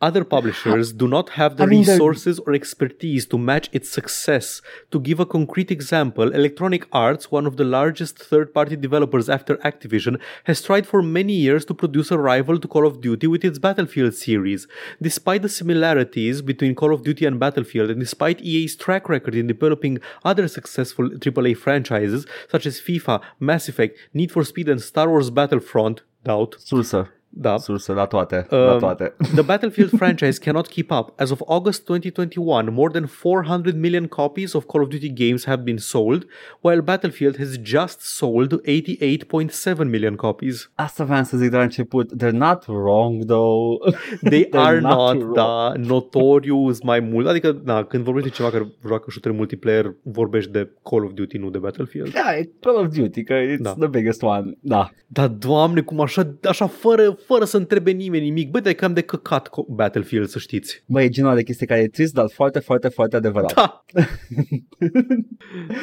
Other publishers do not have the I mean, they're- resources or expertise to match its success. To give a concrete example, Electronic Arts, one of the largest third party developers after Activision, has tried for many years to produce a rival to Call of Duty with its Battlefield series. Despite the similarities between Call of Duty and Battlefield, and despite EA's track record in developing other successful AAA franchises such as FIFA, Mass Effect, Need for Speed, and Star Wars Battlefront, doubt, Sursă. Da, Sursă, la toate. la Um, toate. the Battlefield franchise cannot keep up. As of August 2021, more than 400 million copies of Call of Duty games have been sold, while Battlefield has just sold 88.7 million copies. Asta vreau să zic de la început. They're not wrong, though. They They're are not not, wrong. da, notorious mai mult. Adică, da, când vorbești de ceva care joacă shooter multiplayer, vorbești de Call of Duty, nu de Battlefield. Da, e Call of Duty, că it's Da. the biggest one. Da. Dar, doamne, cum așa, așa fără, fără să întrebe nimeni nimic. Băi, dar e cam de căcat co- Battlefield, să știți. Bă, e genul de chestie care e trist, dar foarte, foarte, foarte adevărat. Da.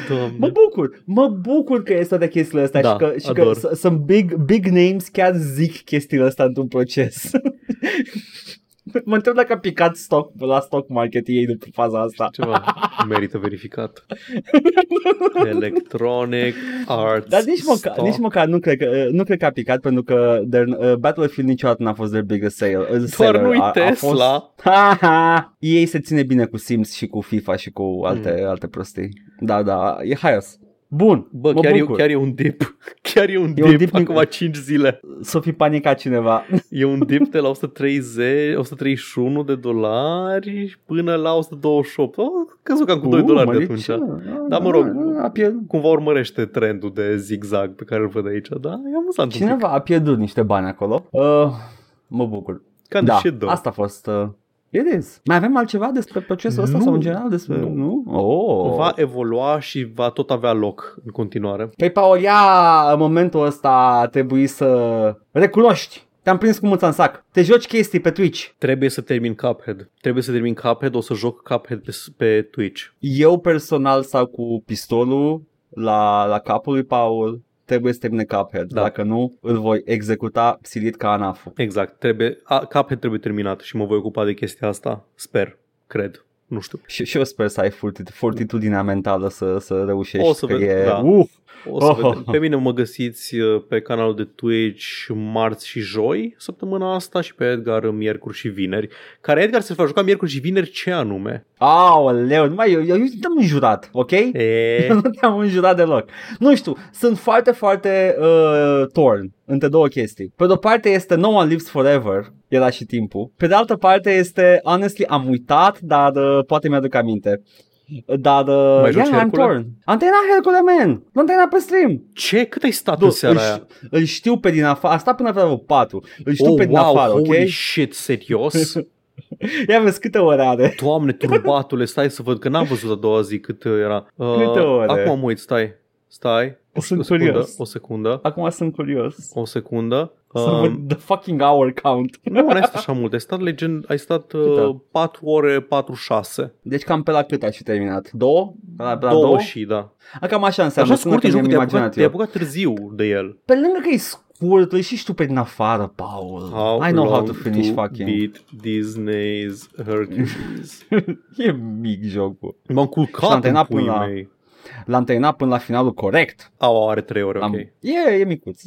Doamne. Mă bucur, mă bucur că este de chestiile astea Da, și că, și că ador. s- sunt big, big names chiar zic chestiile astea într-un proces. mă întreb dacă a picat stock la stock market ei după faza asta. Ceva merită verificat. Electronic Arts Dar nici măcar, Stock. nici măcar nu, cred că, nu cred că a picat pentru că their, uh, Battlefield niciodată n-a fost their biggest sale. uh, Doar seller. nu-i A- a Tesla. Fost... Ha, ha. Ei se ține bine cu Sims și cu FIFA și cu alte, Mm. alte prostii. Da, da, e haios. Bun, Bă, mă chiar e, bucur. chiar e un dip. Chiar e un E dip, un dip din- acum 5 zile. S-o fi panicat cineva. E un dip de la 130, 131 de dolari până la 128. Oh, căzut cam cu 2 Uh, dolari de mărici, atunci. da, Da, mă rog. A pierdut. Cumva urmărește trendul de zigzag pe care îl văd aici, da? E amuzant un pic. Cineva a pierdut niște bani acolo. Uh, mă bucur. Kind da, of shit, though. asta a fost... Uh, it is. Mai avem altceva despre procesul ăsta Nu. sau în general despre... Nu. Nu? Oh. Va evolua și va tot avea loc în continuare. Păi, Paul, ia în momentul ăsta a trebuit să recunoști. Te-am prins cu mâța în sac. Te joci chestii pe Twitch. Trebuie să termin Cuphead. Trebuie să termin Cuphead, o să joc Cuphead pe, pe Twitch. Eu personal stau cu pistolul la, la capul lui Paul. Trebuie să termine Cuphead. Da. Dacă nu, îl voi executa silit ca anafu. Exact, trebuie, a, Cuphead trebuie terminat și mă voi ocupa de chestia asta. Sper, cred, nu știu. Și, și eu sper să ai fortit- fortitudinea mentală să, să reușești. O să că ved- e, da. Uf, O să Oh. vedem. Pe mine mă găsiți uh, pe canalul de Twitch marți și joi săptămâna asta și pe Edgar miercuri și vineri. Care Edgar se va juca miercuri și vineri ce anume? Aoleu, numai eu, eu, eu te-am înjurat, ok? E, Eu nu te-am înjurat deloc. Nu știu, sunt foarte, foarte uh, torn între două chestii. Pe de-o parte este No One Lives Forever, era și timpul. Pe de altă parte este, honestly, am uitat, dar uh, poate mi-aduc aminte. Dar, uh, Mai joci yeah, I'm Hercule? torn. Antena Hercule, man! Antena pe stream! Ce? Cât ai stat Du, în seara îl, aia? îl știu pe din afară, a stat până pe vreo 4. Îl știu Oh, pe din wow, afară, ok? holy shit, serios? Ia vezi câte ore are. Doamne, turbatule, stai să văd, că n-am văzut a doua zi cât era. Uh, Câte ore? Acum mă uit, stai, stai. O, Sunt o secundă, curios. o secundă, Acum sunt curios. o secundă. Să Um, văd the fucking hour count. nu, n-ai stat așa mult, ai stat, legend, ai stat uh, Câte? 4 ore 46. Deci cam pe la cât ai și terminat? Două? Pe la, pe la două, două? și, da. A, cam așa înseamnă. Așa sună scurt că e jocul, mi-am te-ai apucat, imaginat te-ai eu. apucat târziu de el. Pe lângă că e scurt, îl și știu pe din afară, Paul. I know how to long finish fucking. beat Disney's Hercules. E mic jocul. M-am Și culcat am în terminat puii până la- mei. L-am terminat până la finalul corect. Au, are 3 ore, ok. Am... E, e micuț.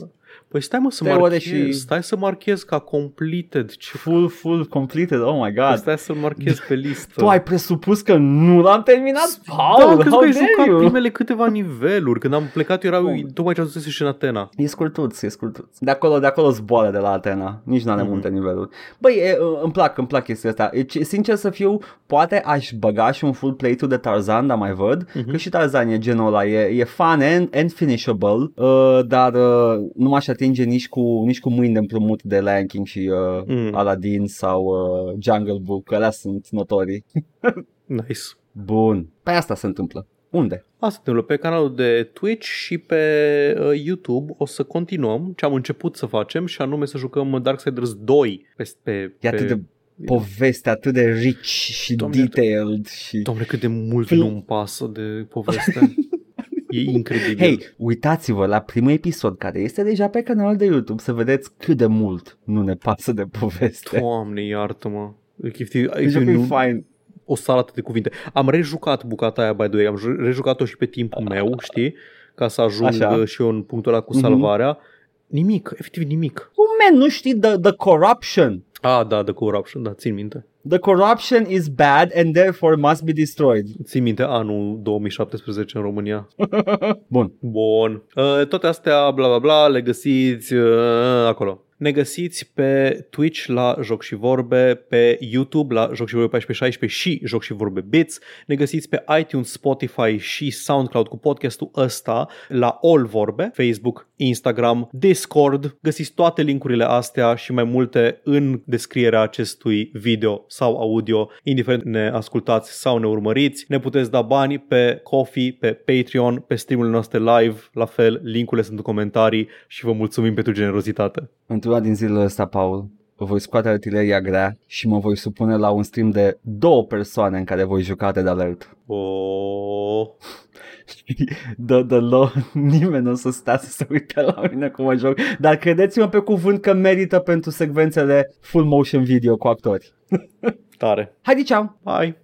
Păi stai mă să Trei ore marchez, și- stai să marchez ca completed. Ce Full, full completed, oh my Păi god. Stai să-l marchez pe listă. Tu ai presupus că nu l-am terminat? da, Paul, că how ai dare jucat you? primele câteva niveluri. Când am plecat, erau Oh. tocmai ce adusese și în Atena. E scurtuț, e scurtuț. De acolo, de acolo zboară de la Atena. Nici nu are Mhm. multe niveluri. Băi, e, îmi plac, îmi plac chestia asta. E, ce- sincer să fiu, poate aș băga și un full playthrough de Tarzan, dar mai văd. Mhm. Că și Tarzan e genul ăla, e, e fun and, and finishable, uh, dar uh, nu m-aș atinge nici cu, nici cu mâini de împrumut de Lion King și uh, Mm. Aladdin sau uh, Jungle Book, că alea sunt notorii. Nice. Bun. Pe asta se întâmplă. Unde? Asta se întâmplă pe canalul de Twitch și pe uh, YouTube. O să continuăm ce am început să facem și anume să jucăm Darksiders 2 pe, pe, E pe... atât de poveste, atât de rich și Doamne, detailed și... Doamne, cât de mult Film. nu-mi pasă de poveste. e incredibil. Hei, uitați-vă la primul episod care este deja pe canalul de YouTube să vedeți cât de mult nu ne pasă de poveste. Doamne, iartă-mă. Efectiv, Deci efectiv, jocul e nu, fain. o salată de cuvinte. Am rejucat bucata aia, by the way, am ju- rejucat-o și pe timpul meu, știi? Ca să ajung Așa. Așa. și eu în punctul ăla cu Mhm. salvarea. Nimic, efectiv nimic. Cum, man, nu știi the, the corruption? Ah, da, The Corruption, da, țin minte. The corruption is bad and therefore must be destroyed. Țin minte anul 2017 în România. Bun. Bun. Uh, toate astea, bla bla bla, le găsiți uh, acolo. Ne găsiți pe Twitch la Joc și Vorbe, pe YouTube la Joc și Vorbe 1416 și Joc și Vorbe Bits. Ne găsiți pe iTunes, Spotify și SoundCloud cu podcastul ăsta la All Vorbe, Facebook, Instagram, Discord. Găsiți toate linkurile astea și mai multe în descrierea acestui video sau audio, indiferent ne ascultați sau ne urmăriți. Ne puteți da bani pe Coffee, pe Patreon, pe streamurile noastre live, la fel, linkurile sunt în comentarii și vă mulțumim pentru generozitate. Într-una din zilele astea, Paul, voi scoate artileria grea și mă voi supune la un stream de două persoane în care voi juca de alert. Oh. The, the law, nimeni nu o să stea să se uite la mine cum mă joc, dar credeți-mă pe cuvânt că merită pentru secvențele full motion video cu actori. Tare. Haide, ceau! Hai!